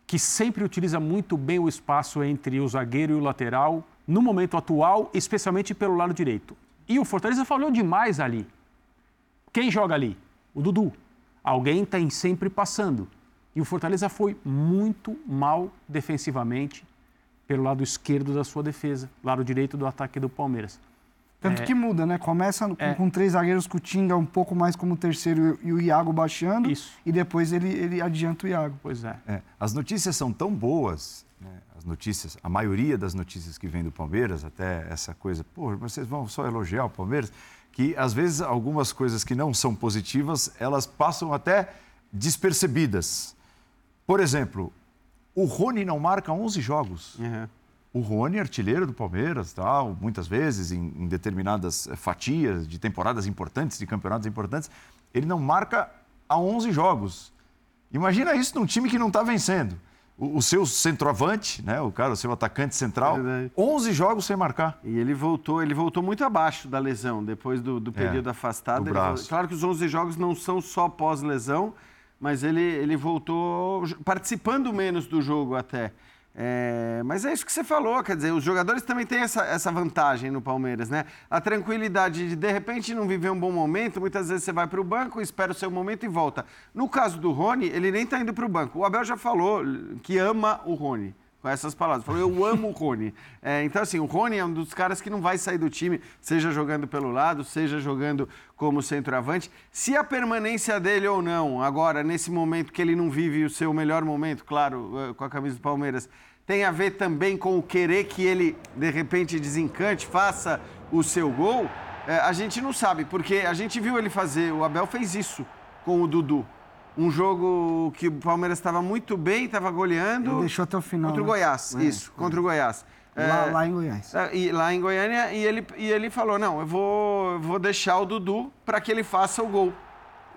que sempre utiliza muito bem o espaço entre o zagueiro e o lateral, no momento atual, especialmente pelo lado direito. E o Fortaleza falhou demais ali. Quem joga ali? O Dudu. Alguém tem sempre passando. E o Fortaleza foi muito mal defensivamente pelo lado esquerdo da sua defesa, lado direito do ataque do Palmeiras. Tanto É. que muda, né? Começa com, É. com três zagueiros com o Tinga um pouco mais como terceiro e o Iago baixando. Isso. E depois ele, ele adianta o Iago. Pois é. É, as notícias são tão boas, né, as notícias, a maioria das notícias que vem do Palmeiras, até essa coisa, pô, vocês vão só elogiar o Palmeiras, que às vezes algumas coisas que não são positivas, elas passam até despercebidas. Por exemplo, o Rony não marca 11 jogos. O Rony, artilheiro do Palmeiras, tal, muitas vezes, em, em determinadas eh, fatias de temporadas importantes, de campeonatos importantes, ele não marca há 11 jogos. Imagina isso num time que não está vencendo. O, o seu centroavante, né, o cara, o seu atacante central, 11 jogos sem marcar. E ele voltou, ele voltou muito abaixo da lesão, depois do, do período É, afastado. do Ele claro que os 11 jogos não são só pós-lesão, mas ele, ele voltou participando menos do jogo até. É, mas é isso que você falou, quer dizer, os jogadores também têm essa, essa vantagem no Palmeiras, né? A tranquilidade de, de repente, não viver um bom momento, muitas vezes você vai para o banco, espera o seu momento e volta. No caso do Rony, ele nem está indo para o banco. O Abel já falou que ama o Rony com essas palavras. Falou, eu amo o Rony. É, então, assim, o Rony é um dos caras que não vai sair do time, seja jogando pelo lado, seja jogando como centroavante. Se a permanência dele ou não, agora, nesse momento que ele não vive o seu melhor momento, claro, eh, com a camisa do Palmeiras, tem a ver também com o querer que ele, de repente, desencante, faça o seu gol, eh, a gente não sabe, porque a gente viu ele fazer, o Abel fez isso com o Dudu. Um jogo que o Palmeiras estava muito bem, estava goleando. Ele deixou até o final. Contra o né? Goiás, É, isso, contra o Goiás. Lá, É, lá em Goiás. é, e lá em Goiânia, e ele, e ele falou: não, eu vou, vou deixar o Dudu para que ele faça o gol.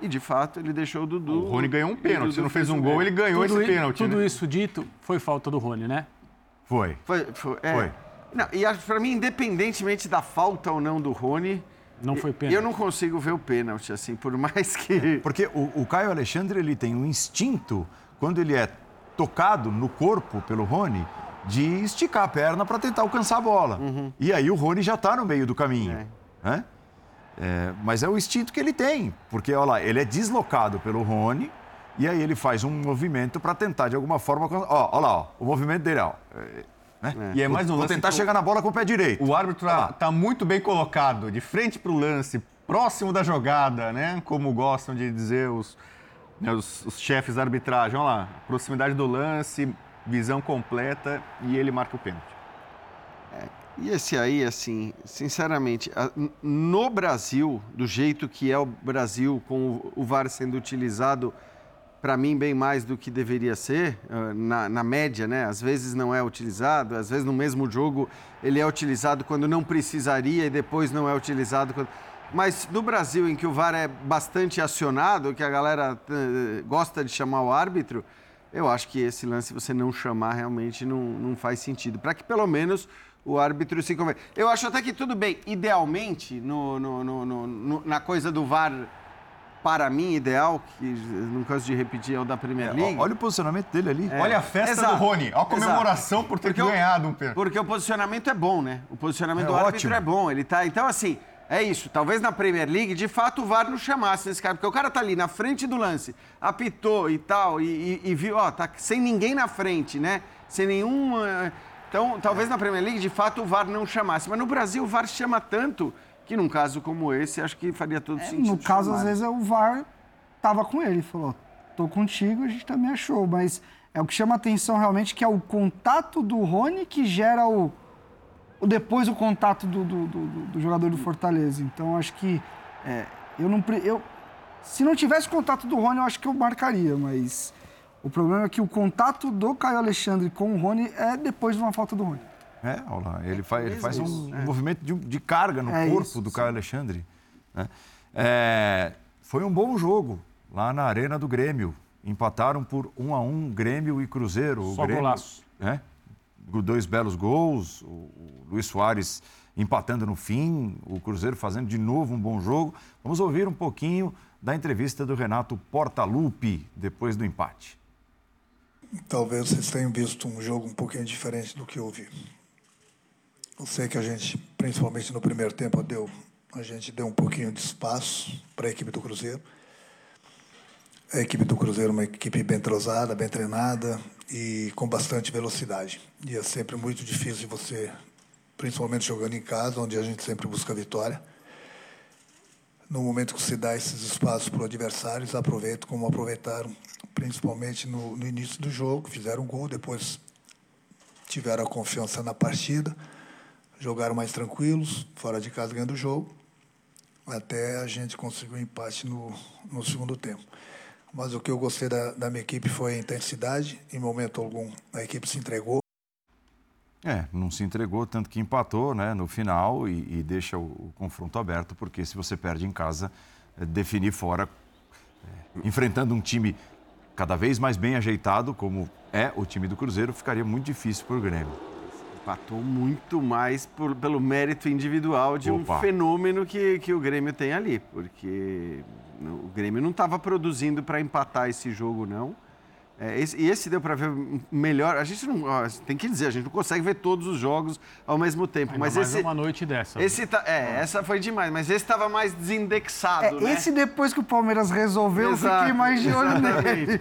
E de fato, ele deixou o Dudu. O Rony ganhou um o pênalti. Se não fez um gol, ele ganhou tudo esse pênalti. Tudo né? isso dito foi falta do Rony, né? Foi. Foi, foi, é. Foi. Não, e pra mim, independentemente da falta ou não do Rony. Não foi e- pênalti. Eu não consigo ver o pênalti, assim, por mais que. Porque o, o Caio Alexandre ele tem um instinto, quando ele é tocado no corpo pelo Rony, de esticar a perna para tentar alcançar a bola. E aí o Rony já está no meio do caminho. né? É, mas é o instinto que ele tem, porque olha lá, ele é deslocado pelo Rony e aí ele faz um movimento para tentar de alguma forma. Ó, olha lá, ó, o movimento dele, ó. É, né? E é mais um Vou lance tentar que chegar na bola com o pé direito. O árbitro está muito bem colocado, de frente para o lance, próximo da jogada, né? Como gostam de dizer os, né, os, os chefes da arbitragem. Olha lá, proximidade do lance, visão completa e ele marca o pênalti. E esse aí, assim, sinceramente, no Brasil, do jeito que é o Brasil, com o VAR sendo utilizado, para mim, bem mais do que deveria ser, ah, na, na média, né? Às vezes não é utilizado, às vezes no mesmo jogo ele é utilizado quando não precisaria e depois não é utilizado quando... Mas no Brasil, em que o VAR é bastante acionado, que a galera eh, gosta de chamar o árbitro, eu acho que esse lance você não chamar realmente não, não faz sentido. Para que pelo menos o árbitro se convença. Eu acho até que tudo bem, idealmente, no- no- no- na coisa do VAR, para mim, ideal, que não canso de repetir, é o da Premier League. Olha o posicionamento dele ali. É. Olha a festa Exato, do Rony, olha a comemoração exato. por ter Porque ganhado um pênalti. Porque o posicionamento é bom, né? O posicionamento É do árbitro ótimo. é bom. Ele tá. Então, assim, é isso. Talvez na Premier League, de fato, o VAR não chamasse esse cara. Porque o cara tá ali na frente do lance, apitou e tal, e, e- e viu, ó, tá sem ninguém na frente, né? Sem nenhum. eh, Então, talvez na Premier League, de fato, o VAR não chamasse. Mas no Brasil, o VAR chama tanto que num caso como esse, acho que faria todo sentido. É, No caso, às chamar. vezes, o VAR tava com ele. Falou, tô contigo, a gente também achou. Mas é o que chama atenção realmente, que é o contato do Rony que gera o... o depois o contato do, do, do- do- do jogador do Fortaleza. Então, acho que... é, eu não... Eu, se não tivesse contato do Rony, eu acho que eu marcaria, mas... O problema é que o contato do Caio Alexandre com o Rony é depois de uma falta do Rony. É, olha lá, ele faz, ele faz um é. movimento de, de carga no É corpo isso, do sim. Caio Alexandre. né? É, foi um bom jogo lá na Arena do Grêmio. Empataram por um a um Grêmio e Cruzeiro. O Só Grêmio, golaço. né? Dois belos gols. O, o Luiz Soares empatando no fim, o Cruzeiro fazendo de novo um bom jogo. Vamos ouvir um pouquinho da entrevista do Renato Portaluppi depois do empate. Talvez vocês tenham visto um jogo um pouquinho diferente do que eu vi. Eu sei que a gente, principalmente no primeiro tempo, deu, a gente deu um pouquinho de espaço para a equipe do Cruzeiro. A equipe do Cruzeiro é uma equipe bem entrosada, bem treinada e com bastante velocidade. E é sempre muito difícil de você, principalmente jogando em casa, onde a gente sempre busca vitória. No momento que você dá esses espaços para o adversário, eles aproveitam como aproveitaram, principalmente no, no início do jogo, fizeram um gol, depois tiveram a confiança na partida, jogaram mais tranquilos, fora de casa ganhando o jogo, até a gente conseguir um empate no, no segundo tempo. Mas o que eu gostei da, da minha equipe foi a intensidade. Em momento algum, a equipe se entregou. É, não se entregou, tanto que empatou né, no final e, e deixa o, o, confronto aberto, porque se você perde em casa, é, definir fora, é, enfrentando um time cada vez mais bem ajeitado, como é o time do Cruzeiro, ficaria muito difícil para o Grêmio. Empatou muito mais por, pelo mérito individual de Opa. um fenômeno que, que o Grêmio tem ali, porque o Grêmio não estava produzindo para empatar esse jogo, não. É, esse, e esse deu para ver melhor. A gente não. Ó, tem que dizer, a gente não consegue ver todos os jogos ao mesmo tempo. Ainda mas mais esse. uma noite dessa. Esse tá, é, essa foi demais, mas esse estava mais desindexado. É, né? Esse depois que o Palmeiras resolveu, Exato, eu fiquei mais de olho nele.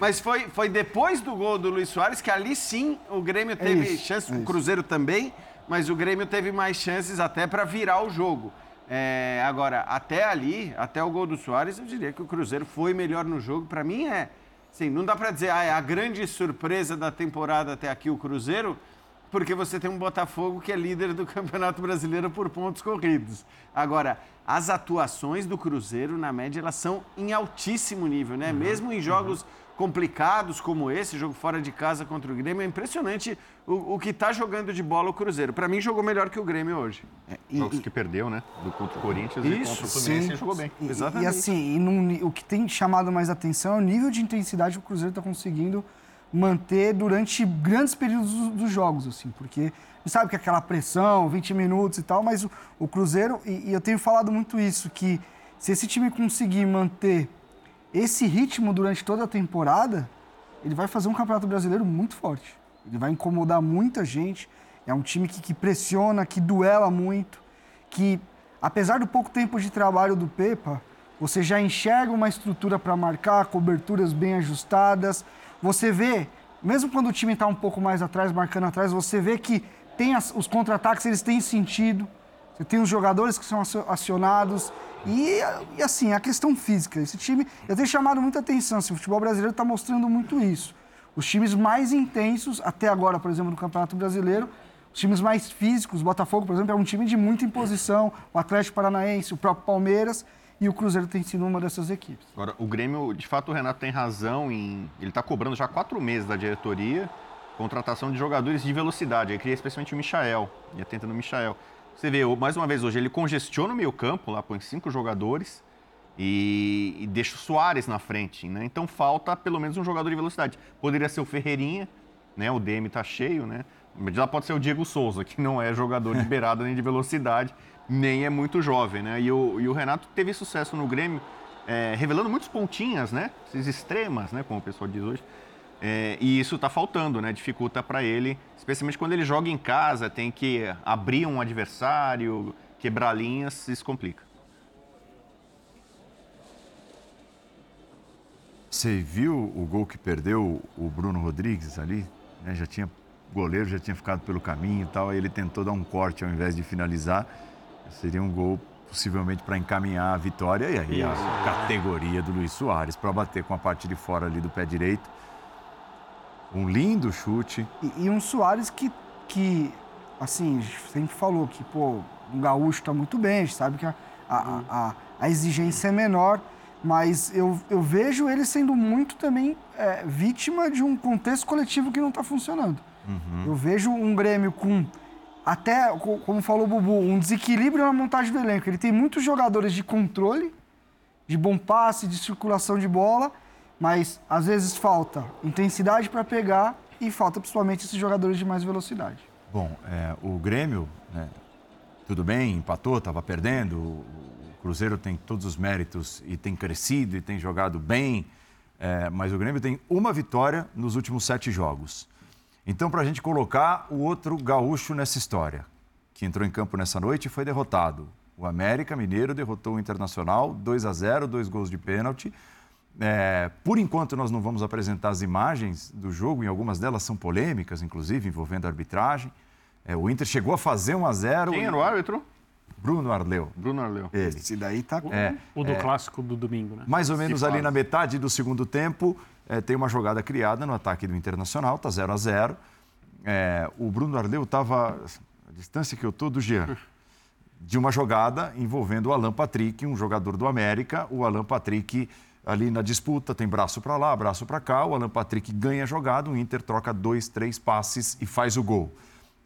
mas foi, foi depois do gol do Luiz Soares que ali sim o Grêmio teve É isso, chance, é o Cruzeiro também, mas o Grêmio teve mais chances até para virar o jogo. É, agora, até ali, até o gol do Soares, eu diria que o Cruzeiro foi melhor no jogo. Para mim é. Sim, não dá para dizer, ah, é a grande surpresa da temporada até aqui o Cruzeiro, porque você tem um Botafogo que é líder do Campeonato Brasileiro por pontos corridos. Agora, as atuações do Cruzeiro, na média, elas são em altíssimo nível, né? Uhum, Mesmo em jogos uhum. Complicados como esse, jogo fora de casa contra o Grêmio, é impressionante o, o que está jogando de bola o Cruzeiro. Para mim, jogou melhor que o Grêmio hoje. É, e, Jogos que perdeu, né? Do contra o Corinthians Isso, e contra o Fluminense, sim. jogou bem. E, Exatamente. E assim, e num, o que tem chamado mais atenção é o nível de intensidade que o Cruzeiro está conseguindo manter durante grandes períodos dos, dos jogos, assim, porque sabe que aquela pressão, 20 minutos e tal, mas o, o Cruzeiro, e, e, eu tenho falado muito isso, que se esse time conseguir manter esse ritmo durante toda a temporada, ele vai fazer um campeonato brasileiro muito forte. Ele vai incomodar muita gente. É um time que, que pressiona, que duela muito, que, apesar do pouco tempo de trabalho do Pepa, você já enxerga uma estrutura para marcar, coberturas bem ajustadas. Você vê, mesmo quando o time está um pouco mais atrás, marcando atrás, você vê que tem as, os contra-ataques, eles têm sentido. Você tem os jogadores que são acionados. E, e, assim, a questão física. Esse time, eu tenho chamado muita atenção. Assim, o futebol brasileiro está mostrando muito isso. Os times mais intensos, até agora, por exemplo, no Campeonato Brasileiro, os times mais físicos, o Botafogo, por exemplo, é um time de muita imposição, o Atlético Paranaense, o próprio Palmeiras, e o Cruzeiro tem sido uma dessas equipes. Agora, o Grêmio, de fato, o Renato tem razão em. Ele está cobrando já quatro meses da diretoria contratação de jogadores de velocidade. Aí queria especialmente o Michael, e atenta no Michael. Você vê, mais uma vez hoje, ele congestiona o meio campo, lá põe cinco jogadores e, e deixa o Soares na frente, né? Então falta pelo menos um jogador de velocidade. Poderia ser o Ferreirinha, né? O DM tá cheio, né? Mas já pode ser o Diego Souza, que não é jogador de beirada nem de velocidade, nem é muito jovem, né? E o, e o Renato teve sucesso no Grêmio, é, revelando muitos pontinhas, né? Esses extremas, né? Como o pessoal diz hoje. É, e isso está faltando, né? Dificulta para ele, especialmente quando ele joga em casa, tem que abrir um adversário, quebrar linhas, isso complica. Você viu o gol que perdeu o Bruno Rodrigues ali? Né? Já tinha o goleiro já tinha ficado pelo caminho e tal, aí ele tentou dar um corte ao invés de finalizar. Seria um gol possivelmente para encaminhar a vitória e aí a categoria do Luiz Soares para bater com a parte de fora ali do pé direito. Um lindo chute. E, e um Soares que, que, assim, sempre falou que, pô, o gaúcho está muito bem, a gente sabe que a, a, a, a exigência é menor, mas eu, eu vejo ele sendo muito também é, vítima de um contexto coletivo que não está funcionando. Uhum. Eu vejo um Grêmio com, até, como falou o Bubu, um desequilíbrio na montagem do elenco. Ele tem muitos jogadores de controle, de bom passe, de circulação de bola, mas às vezes falta intensidade para pegar e falta principalmente esses jogadores de mais velocidade. Bom, é, o Grêmio, né, tudo bem, empatou, estava perdendo. O Cruzeiro tem todos os méritos e tem crescido e tem jogado bem, é, mas o Grêmio tem uma vitória nos últimos sete jogos. Então, para a gente colocar o outro gaúcho nessa história, que entrou em campo nessa noite e foi derrotado. O América Mineiro derrotou o Internacional 2 a 0, dois gols de pênalti. É, por enquanto, nós não vamos apresentar as imagens do jogo, e algumas delas são polêmicas, inclusive envolvendo a arbitragem. É, o Inter chegou a fazer 1 a 0 Quem era o árbitro? Bruno Arleu. Bruno Arleu. Ele. Esse daí tá com... É, O do é, clássico do domingo, né? mais ou menos Se ali faz. na metade do segundo tempo, é, tem uma jogada criada no ataque do Internacional, tá 0 a 0 É, O Bruno Arleu estava a distância que eu tô do Jean. De uma jogada envolvendo o Alan Patrick, um jogador do América. O Alan Patrick ali na disputa tem braço para lá, braço para cá. O Alan Patrick ganha a jogada, o Inter troca dois, três passes e faz o gol.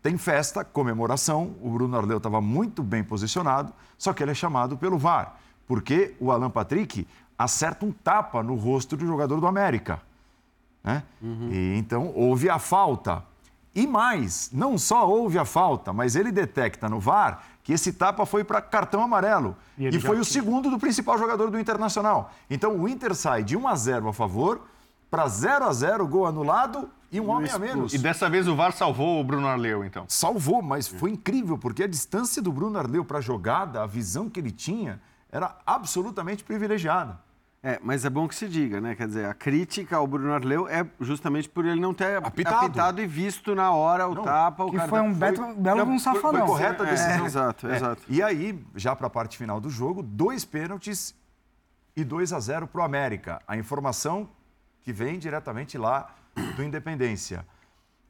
Tem festa, comemoração. O Bruno Arleu estava muito bem posicionado, só que ele é chamado pelo VAR, porque o Alan Patrick acerta um tapa no rosto do jogador do América. Né? E, então houve a falta. E mais, não só houve a falta, mas ele detecta no VAR que esse tapa foi para cartão amarelo. E E, foi o tinha- segundo do principal jogador do Internacional. Então o Inter sai de 1 a 0 a favor para 0 a 0 gol anulado e um homem a menos. E dessa vez o VAR salvou o Bruno Arleu, então. Salvou, mas foi incrível, porque a distância do Bruno Arleu para a jogada, a visão que ele tinha, era absolutamente privilegiada. É, mas é bom que se diga, né? Quer dizer, a crítica ao Bruno Arleu é justamente por ele não ter Apitado. apitado, e visto na hora o tapa. O que cara foi um belo- belo de um Foi- safadão. Foi correta a É, decisão. exato, É. exato. E aí, já para a parte final do jogo, dois pênaltis e 2 a 0 para o América. A informação que vem diretamente lá do Independência.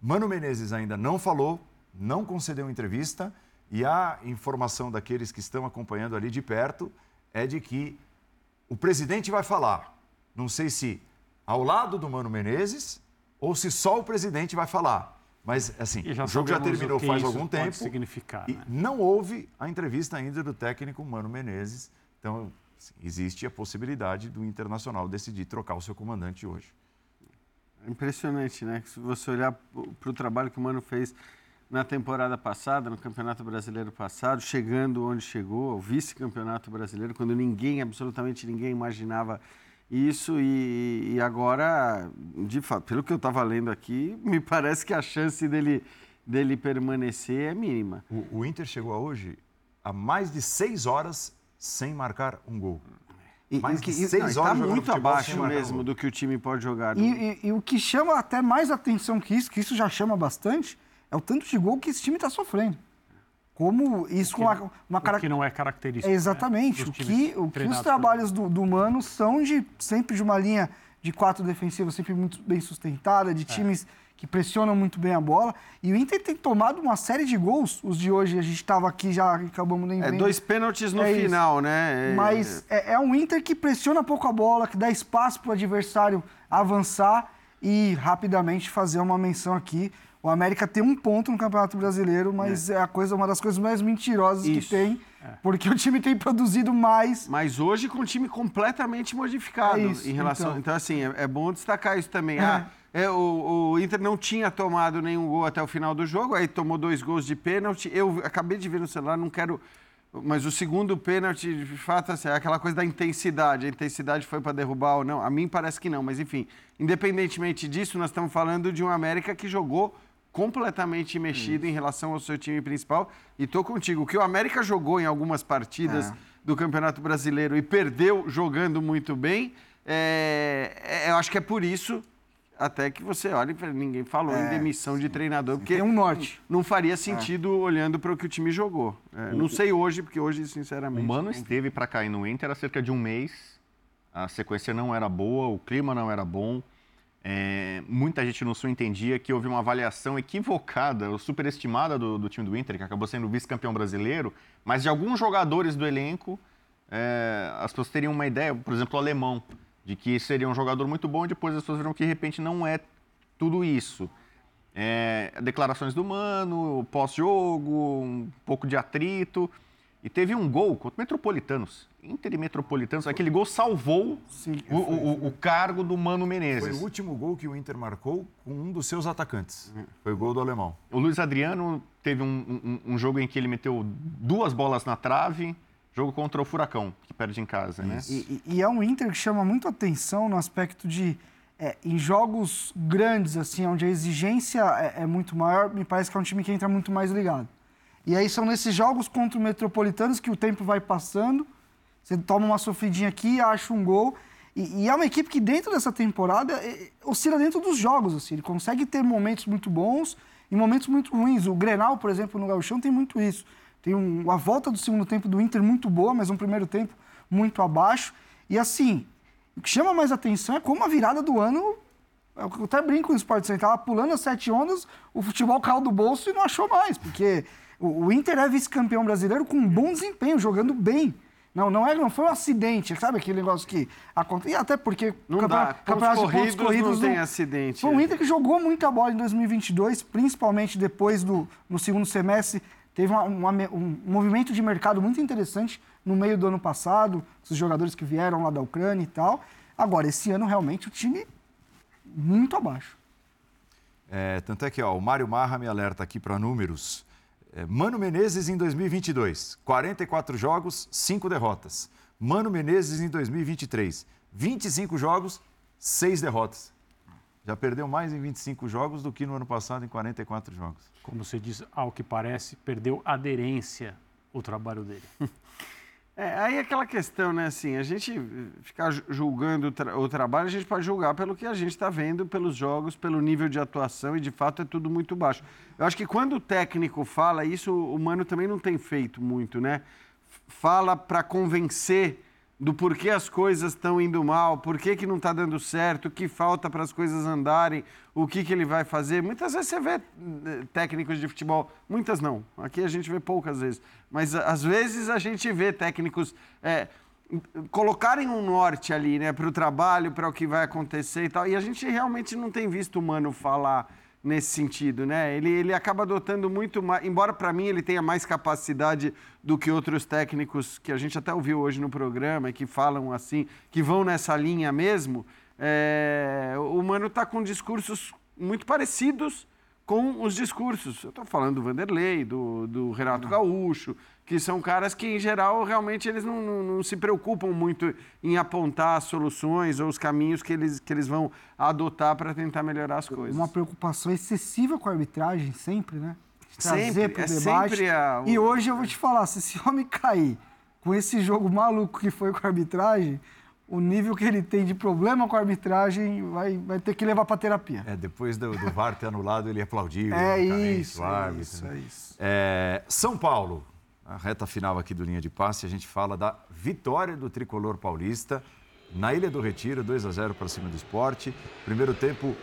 Mano Menezes ainda não falou, não concedeu entrevista e a informação daqueles que estão acompanhando ali de perto é de que o presidente vai falar. Não sei se ao lado do Mano Menezes ou se só o presidente vai falar. Mas, assim, E já o jogo já terminou o que faz isso algum pode tempo. significar, E né? não houve a entrevista ainda do técnico Mano Menezes. Então, assim, existe a possibilidade do Internacional decidir trocar o seu comandante hoje. É impressionante, né? Se você olhar para o trabalho que o Mano fez na temporada passada, no Campeonato Brasileiro passado, chegando onde chegou, o vice-campeonato brasileiro, quando ninguém, absolutamente ninguém imaginava isso e, e agora, de fato, pelo que eu estava lendo aqui, me parece que a chance dele, dele permanecer é mínima. O, o Inter chegou a hoje a mais de seis horas sem marcar um gol. E, mais e que- de seis não, horas está muito abaixo mesmo do que o time pode jogar. E, e- e o que chama até mais atenção que isso, que isso já chama bastante, é o tanto de gol que esse time está sofrendo. Como isso com uma, uma O cara- que não é característico. É, exatamente. né, o que, o que os trabalhos do, do Mano são de sempre de uma linha de quatro defensivos sempre muito bem sustentada, É. de times que pressionam muito bem a bola. E o Inter tem tomado uma série de gols. Os de hoje a gente estava aqui já acabamos nem É vendo. dois pênaltis no É isso. final, né? É- Mas é, é um Inter que pressiona pouco a bola, que dá espaço para o adversário avançar e rapidamente fazer uma menção aqui. O América tem um ponto no Campeonato Brasileiro, mas é, a coisa, uma das coisas mais mentirosas Isso. que tem, porque o time tem produzido mais. Mas hoje com o time completamente modificado É isso, em relação. Então, então. assim, é, é bom destacar isso também. É. Ah, é, o, o Inter não tinha tomado nenhum gol até o final do jogo, aí tomou dois gols de pênalti. Eu acabei de ver no celular, não quero. Mas o segundo pênalti, de fato, assim, é aquela coisa da intensidade. A intensidade foi para derrubar ou não? A mim parece que não, mas enfim, independentemente disso, nós estamos falando de um América que jogou completamente mexido em relação ao seu time principal. E tô contigo. O que o América jogou em algumas partidas É. do Campeonato Brasileiro e perdeu jogando muito bem, é, é- eu acho que é por isso até que você olha, e ninguém falou em É, demissão de treinador, porque Tem um norte. não faria sentido olhando para o que o time jogou. É, não sei hoje, porque hoje, sinceramente. O Mano esteve para cair no Inter há cerca de um mês. A sequência não era boa, o clima não era bom. É, muita gente no Sul entendia que houve uma avaliação equivocada, ou superestimada do, do time do Inter, que acabou sendo vice-campeão brasileiro, mas de alguns jogadores do elenco, é, as pessoas teriam uma ideia, por exemplo, o alemão, de que seria um jogador muito bom e depois as pessoas viram que de repente não é tudo isso. É, declarações do Mano, pós-jogo, um pouco de atrito. E teve um gol contra o Metropolitanos. Inter e Metropolitanos, aquele gol salvou Sim, o, o- o cargo do Mano Menezes. Foi o último gol que o Inter marcou com um dos seus atacantes. Foi o gol do alemão. O Luiz Adriano teve um, um- um jogo em que ele meteu duas bolas na trave, jogo contra o Furacão, que perde em casa, né? E, e- e é um Inter que chama muito atenção no aspecto de, é, em jogos grandes, assim, onde a exigência é, é muito maior, me parece que é um time que entra muito mais ligado. E aí são nesses jogos contra o Metropolitanos que o tempo vai passando, você toma uma sofridinha aqui, acha um gol. E, e é uma equipe que dentro dessa temporada é, oscila dentro dos jogos, assim, ele consegue ter momentos muito bons e momentos muito ruins. O Grenal, por exemplo, no Gauchão tem muito isso. Tem um, volta do segundo tempo do Inter muito boa, mas um primeiro tempo muito abaixo. E assim, o que chama mais atenção é como a virada do ano. Eu até brinco com o Sport Center, tava pulando as sete ondas, o futebol caiu do bolso e não achou mais, porque o, o Inter é vice-campeão brasileiro com um bom desempenho, jogando bem. Não, não, é, não foi um acidente, sabe aquele negócio que acontece? E até porque Não campeona- dá. Pontos campeonato pontos corridos não tem não- acidente. Foi um Inter que jogou muita bola em 2022, principalmente depois do no segundo semestre. Teve uma- uma um movimento de mercado muito interessante no meio do ano passado, os jogadores que vieram lá da Ucrânia e tal. Agora, esse ano, realmente, o time muito abaixo. É, tanto é que ó, o Mário Marra me alerta aqui para números. É, Mano Menezes em 2022, 44 jogos, 5 derrotas. Mano Menezes em 2023, 25 jogos, 6 derrotas. Já perdeu mais em 25 jogos do que no ano passado em 44 jogos. Como você diz, ao que parece, perdeu aderência o trabalho dele. É, aí é aquela questão, né, assim, a gente ficar ju- julgando o, tra- o trabalho, a gente pode julgar pelo que a gente está vendo, pelos jogos, pelo nível de atuação, e de fato é tudo muito baixo. Eu acho que quando o técnico fala isso, o Mano também não tem feito muito, né? Fala para convencer do porquê as coisas estão indo mal, por que, que não está dando certo, o que falta para as coisas andarem, o que, que ele vai fazer. Muitas vezes você vê eh, técnicos de futebol, muitas não, aqui a gente vê poucas vezes, mas às vezes a gente vê técnicos eh, colocarem um norte ali né, para o trabalho, para o que vai acontecer e tal, e a gente realmente não tem visto o Mano falar nesse sentido, né? Ele, ele acaba adotando muito mais, embora para mim ele tenha mais capacidade do que outros técnicos que a gente até ouviu hoje no programa e que falam assim, que vão nessa linha mesmo, é, o Mano está com discursos muito parecidos com os discursos. Eu estou falando do Vanderlei, do, do Renato Gaúcho, que são caras que, em geral, realmente eles não, não- não se preocupam muito em apontar as soluções ou os caminhos que eles, que eles vão adotar para tentar melhorar as coisas. Uma preocupação excessiva com a arbitragem, sempre, né? Trazer Sempre, para o é debate. a- E hoje eu vou te falar, se esse homem cair com esse jogo maluco que foi com a arbitragem, o nível que ele tem de problema com a arbitragem vai, vai ter que levar para terapia. É, depois do, do VAR ter anulado, ele aplaudiu. É loucamente, isso, o é isso, né? é isso. É, São Paulo, a reta final aqui do Linha de Passe, a gente fala da vitória do tricolor paulista na Ilha do Retiro, 2 a 0 para cima do esporte. Primeiro tempo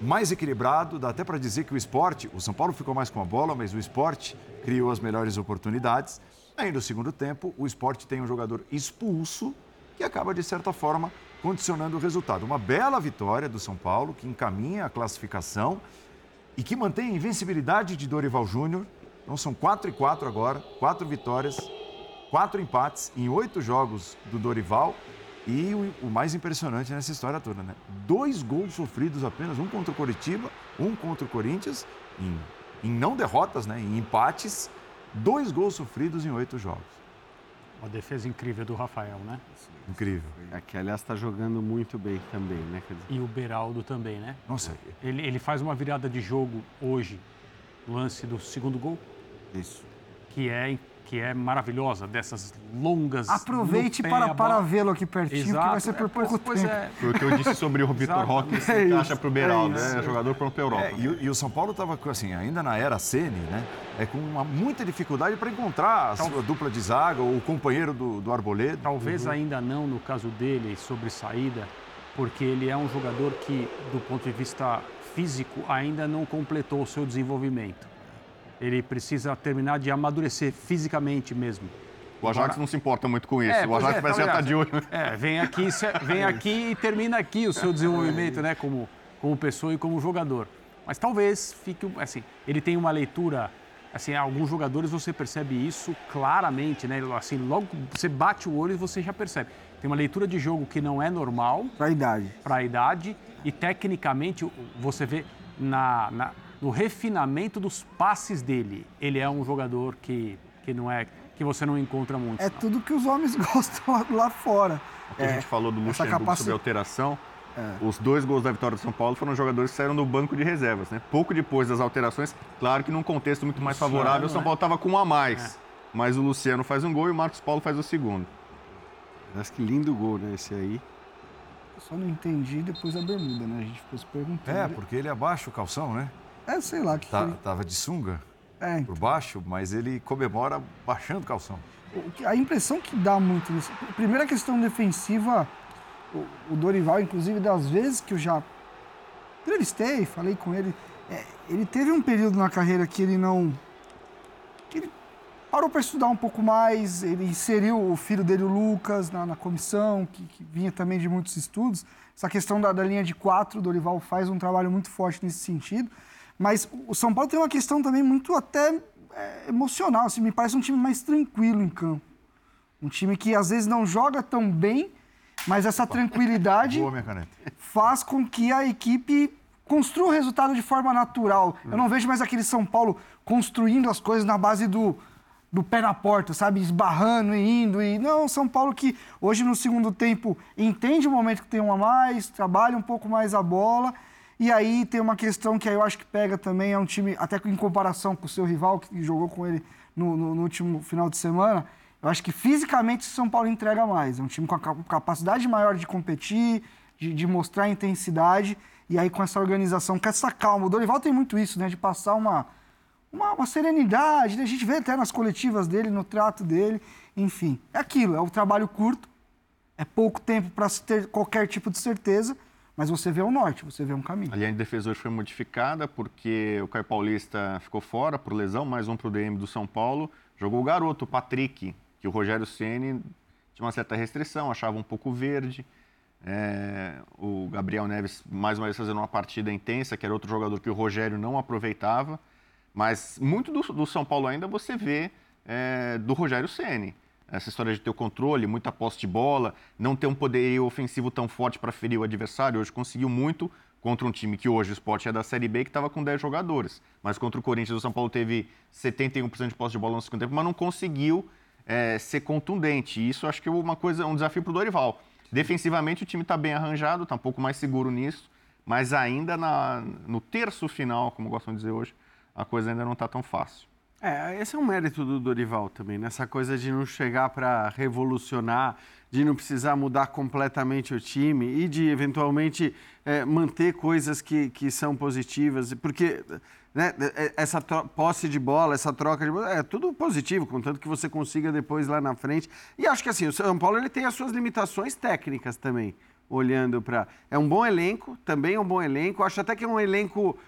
mais equilibrado, dá até para dizer que o esporte, o São Paulo ficou mais com a bola, mas o esporte criou as melhores oportunidades. Aí no segundo tempo, o esporte tem um jogador expulso que acaba, de certa forma, condicionando o resultado. Uma bela vitória do São Paulo, que encaminha a classificação e que mantém a invencibilidade de Dorival Júnior. Então são 4 e 4 agora, quatro vitórias, quatro empates em oito jogos do Dorival. E o, o mais impressionante nessa história toda, né? Dois gols sofridos apenas, um contra o Coritiba, um contra o Corinthians, em, em não derrotas, né? Em empates, dois gols sofridos em oito jogos. Uma defesa incrível do Rafael, né? Incrível. É que, aliás, está jogando muito bem também, né? Quer dizer, E o Beraldo também, né? Nossa, Ele, ele faz uma virada de jogo hoje, lance do segundo gol, Isso. que é, que é maravilhosa, dessas longas. Aproveite para, a para vê-lo aqui pertinho, que vai Exato, ser por é, pouco pois tempo. é. Foi o que eu disse sobre o Vitor Roque, que É se isso, encaixa pro Beraldo, é né? Jogador pronto pra Europa. É, e, o- e o São Paulo estava, assim, ainda na era Ceni, né? É com uma, muita dificuldade para encontrar a sua dupla de zaga ou o companheiro do, do Arboleda. Talvez ainda não no caso dele sobre saída, porque ele é um jogador que, do ponto de vista físico, ainda não completou o seu desenvolvimento. Ele precisa terminar de amadurecer fisicamente mesmo. O Ajax não se importa muito com isso. É, o Ajax é, parece que já tá aliás, de olho. É, vem aqui, vem aqui e termina aqui o seu desenvolvimento, né, como, como pessoa e como jogador. Mas talvez fique, assim, ele tem uma leitura assim, alguns jogadores você percebe isso claramente, né? Assim, logo você bate o olho e você já percebe. Tem uma leitura de jogo que não é normal. Para a idade. Para a idade. E tecnicamente você vê na, na, no refinamento dos passes dele. Ele é um jogador que, que não é que você não encontra muito. É tudo que os homens gostam lá fora. O que é, a gente falou do Luxemburgo capaci... sobre alteração, é. os dois gols da vitória do São Paulo foram jogadores que saíram do banco de reservas. Né? Pouco depois das alterações, claro que num contexto muito mais favorável, o São Paulo estava com um a mais. É. Mas o Luciano faz um gol e o Marcos Paulo faz o segundo. Mas que lindo gol, né? Esse aí. Eu só não entendi depois da bermuda, né? A gente ficou se perguntando. É, porque ele abaixa o calção, né? É, sei lá. Que tá, Tava de sunga é. por baixo, mas ele comemora baixando o calção. A impressão que dá muito nisso. Primeira questão defensiva, o Dorival, inclusive, das vezes que eu já entrevistei, falei com ele, é, ele teve um período na carreira que ele não. que ele parou para estudar um pouco mais, ele inseriu o filho dele, o Lucas, na, na comissão, que, que, vinha também de muitos estudos. Essa questão da, da linha de quatro, o Dorival faz um trabalho muito forte nesse sentido. Mas o São Paulo tem uma questão também muito até é, emocional. Assim, me parece um time mais tranquilo em campo. Um time que às vezes não joga tão bem, mas essa tranquilidade Boa, faz com que a equipe construa o resultado de forma natural. Eu não vejo mais aquele São Paulo construindo as coisas na base do, do pé na porta, sabe? Esbarrando e indo. E... Não, São Paulo que hoje no segundo tempo entende o momento que tem um a mais, trabalha um pouco mais a bola e aí tem uma questão que eu acho que pega também, é um time, até em comparação com o seu rival, que jogou com ele no, no, no último final de semana, eu acho que fisicamente o São Paulo entrega mais. É um time com a capacidade maior de competir, de, de mostrar intensidade, e aí com essa organização, com essa calma. O Dorival tem muito isso, né? De passar uma, uma, uma serenidade, né? a gente vê até nas coletivas dele, no trato dele, enfim. É aquilo, é o trabalho curto, é pouco tempo para se ter qualquer tipo de certeza, mas você vê o norte, você vê um caminho. A linha de defesa hoje foi modificada porque o Caio Paulista ficou fora por lesão, mais um para o DM do São Paulo. Jogou o garoto, o Patrick, que o Rogério Ceni tinha uma certa restrição, achava um pouco verde. É, o Gabriel Neves, mais uma vez, fazendo uma partida intensa, que era outro jogador que o Rogério não aproveitava. Mas muito do, do São Paulo ainda você vê é, do Rogério Ceni essa história de ter o controle, muita posse de bola, não ter um poderio ofensivo tão forte para ferir o adversário. Hoje conseguiu muito contra um time que hoje o Sport é da Série B, que estava com 10 jogadores. Mas contra o Corinthians, o São Paulo teve 71% de posse de bola no segundo tempo, mas não conseguiu é, ser contundente. E isso acho que é uma coisa, um desafio para o Dorival. Defensivamente, o time está bem arranjado, está um pouco mais seguro nisso, mas ainda na, no terço final, como gostam de dizer hoje, a coisa ainda não está tão fácil. É, esse é um mérito do Dorival também, nessa coisa de não chegar para revolucionar, de não precisar mudar completamente o time e de eventualmente é, manter coisas que, que são positivas, porque né, é, essa posse de bola, essa troca de bola, é tudo positivo, contanto que você consiga depois lá na frente. E acho que assim, o São Paulo ele tem as suas limitações técnicas também, olhando para. É um bom elenco, também é um bom elenco, acho até que é um elenco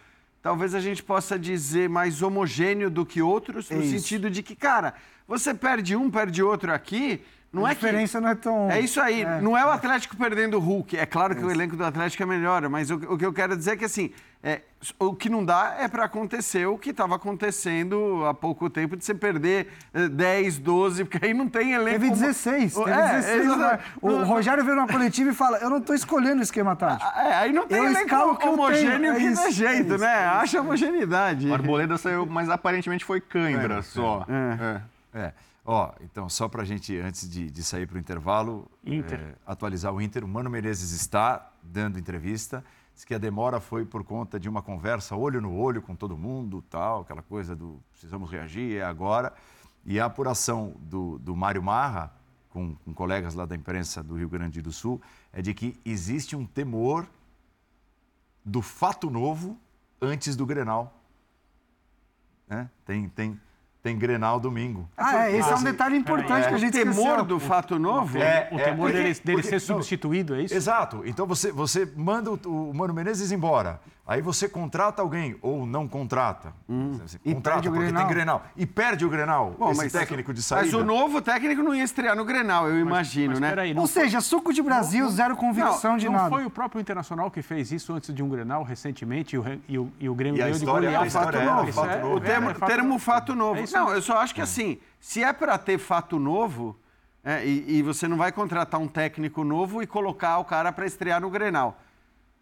talvez a gente possa dizer mais homogêneo do que outros, no isso. sentido de que, cara, você perde um, perde outro aqui, não a é diferença que... não é tão. É isso aí. É, não é o Atlético perdendo o Hulk. É claro que é o elenco do Atlético é melhor, mas o, o, que eu quero dizer é que assim, é, o que não dá é para acontecer o que estava acontecendo há pouco tempo de você perder 10, eh, 12, porque aí não tem elenco. Teve 16. Teve é, 16 né? o não, Rogério veio na coletiva e fala: Eu não estou escolhendo o esquema tático. É, aí não tem eu elenco que homogêneo que, é dê jeito, é né? Acha homogeneidade. O Arboleda saiu, mas aparentemente foi cãibra é, só. é. é. Ó, então, só para a gente, antes de, de sair para o intervalo, é, atualizar o Inter, o Mano Menezes está dando entrevista. Diz que a demora foi por conta de uma conversa olho no olho com todo mundo, tal, aquela coisa do precisamos reagir, é agora. E a apuração do, do Mário Marra, com, com colegas lá da imprensa do Rio Grande do Sul, é de que existe um temor do fato novo antes do Grenal. É, tem, tem, tem Grenal domingo. Ah, é, esse é um detalhe importante é, que a gente temor esqueceu. do fato novo? É, o temor é, dele, dele porque, ser substituído, é isso? Exato. Então você, você manda o, o Mano Menezes embora. Aí você contrata alguém ou não contrata. E contrata porque tem Grenal. E perde o Grenal, Bom, esse mas- técnico de saída. Mas o novo técnico não ia estrear no Grenal, eu imagino, né? Ou seja, suco de Brasil, zero convicção de não nada. foi o próprio Internacional que fez isso antes de um Grenal recentemente e o, e o, e o Grêmio E ganhou de história- goleada. a história é, novo. fato é- novo. O termo, é, fato termo novo. fato novo. É não, eu só acho que assim, se é para ter fato novo, é, e, e você não vai contratar um técnico novo e colocar o cara para estrear no Grenal.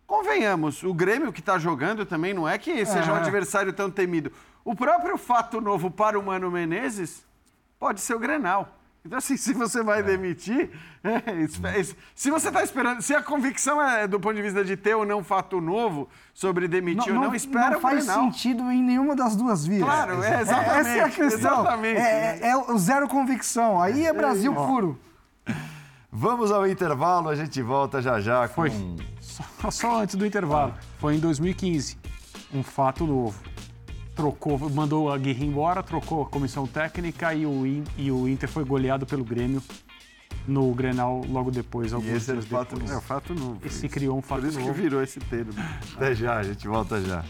Convenhamos, o Grêmio que está jogando também não é que seja um É. adversário tão temido. O próprio fato novo para o Mano Menezes pode ser o Grenal. Então, assim, se você vai demitir, é, es- se você está esperando, se a convicção é do ponto de vista de ter ou não fato novo sobre demitir ou não, espera não faz Grenal. sentido em nenhuma das duas vias. Claro, é, exatamente, Essa é a questão. exatamente. É, é zero convicção. Aí é Brasil puro. Vamos ao intervalo, a gente volta já já com... Foi. Só, só antes do intervalo. Foi em 2015. Um fato novo. Trocou, mandou a Guerra embora, trocou a comissão técnica e o, e o Inter foi goleado pelo Grêmio no Grenal logo depois. alguns esse é dias fato depois. novo. É o fato novo. E se criou um fato Por isso novo. que virou esse termo. Até já, a gente volta já.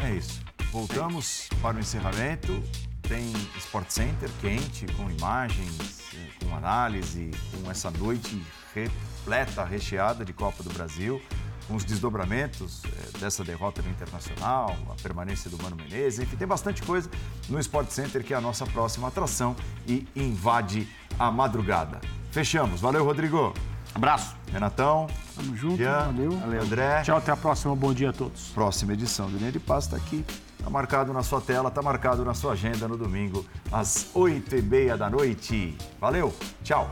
É isso. Voltamos para o encerramento. Tem Sport Center quente, com imagens, eh, com análise, com essa noite repleta, recheada de Copa do Brasil, com os desdobramentos eh, dessa derrota no Internacional, a permanência do Mano Menezes, enfim, tem bastante coisa no Sport Center, que é a nossa próxima atração e invade a madrugada. Fechamos. Valeu, Rodrigo. Abraço. Renatão. Tamo junto, Jean, valeu. André. Tchau, até a próxima. Bom dia a todos. Próxima edição do Linha de Passe está aqui. Está marcado na sua tela, está marcado na sua agenda no domingo, às oito e meia da noite. Valeu, tchau.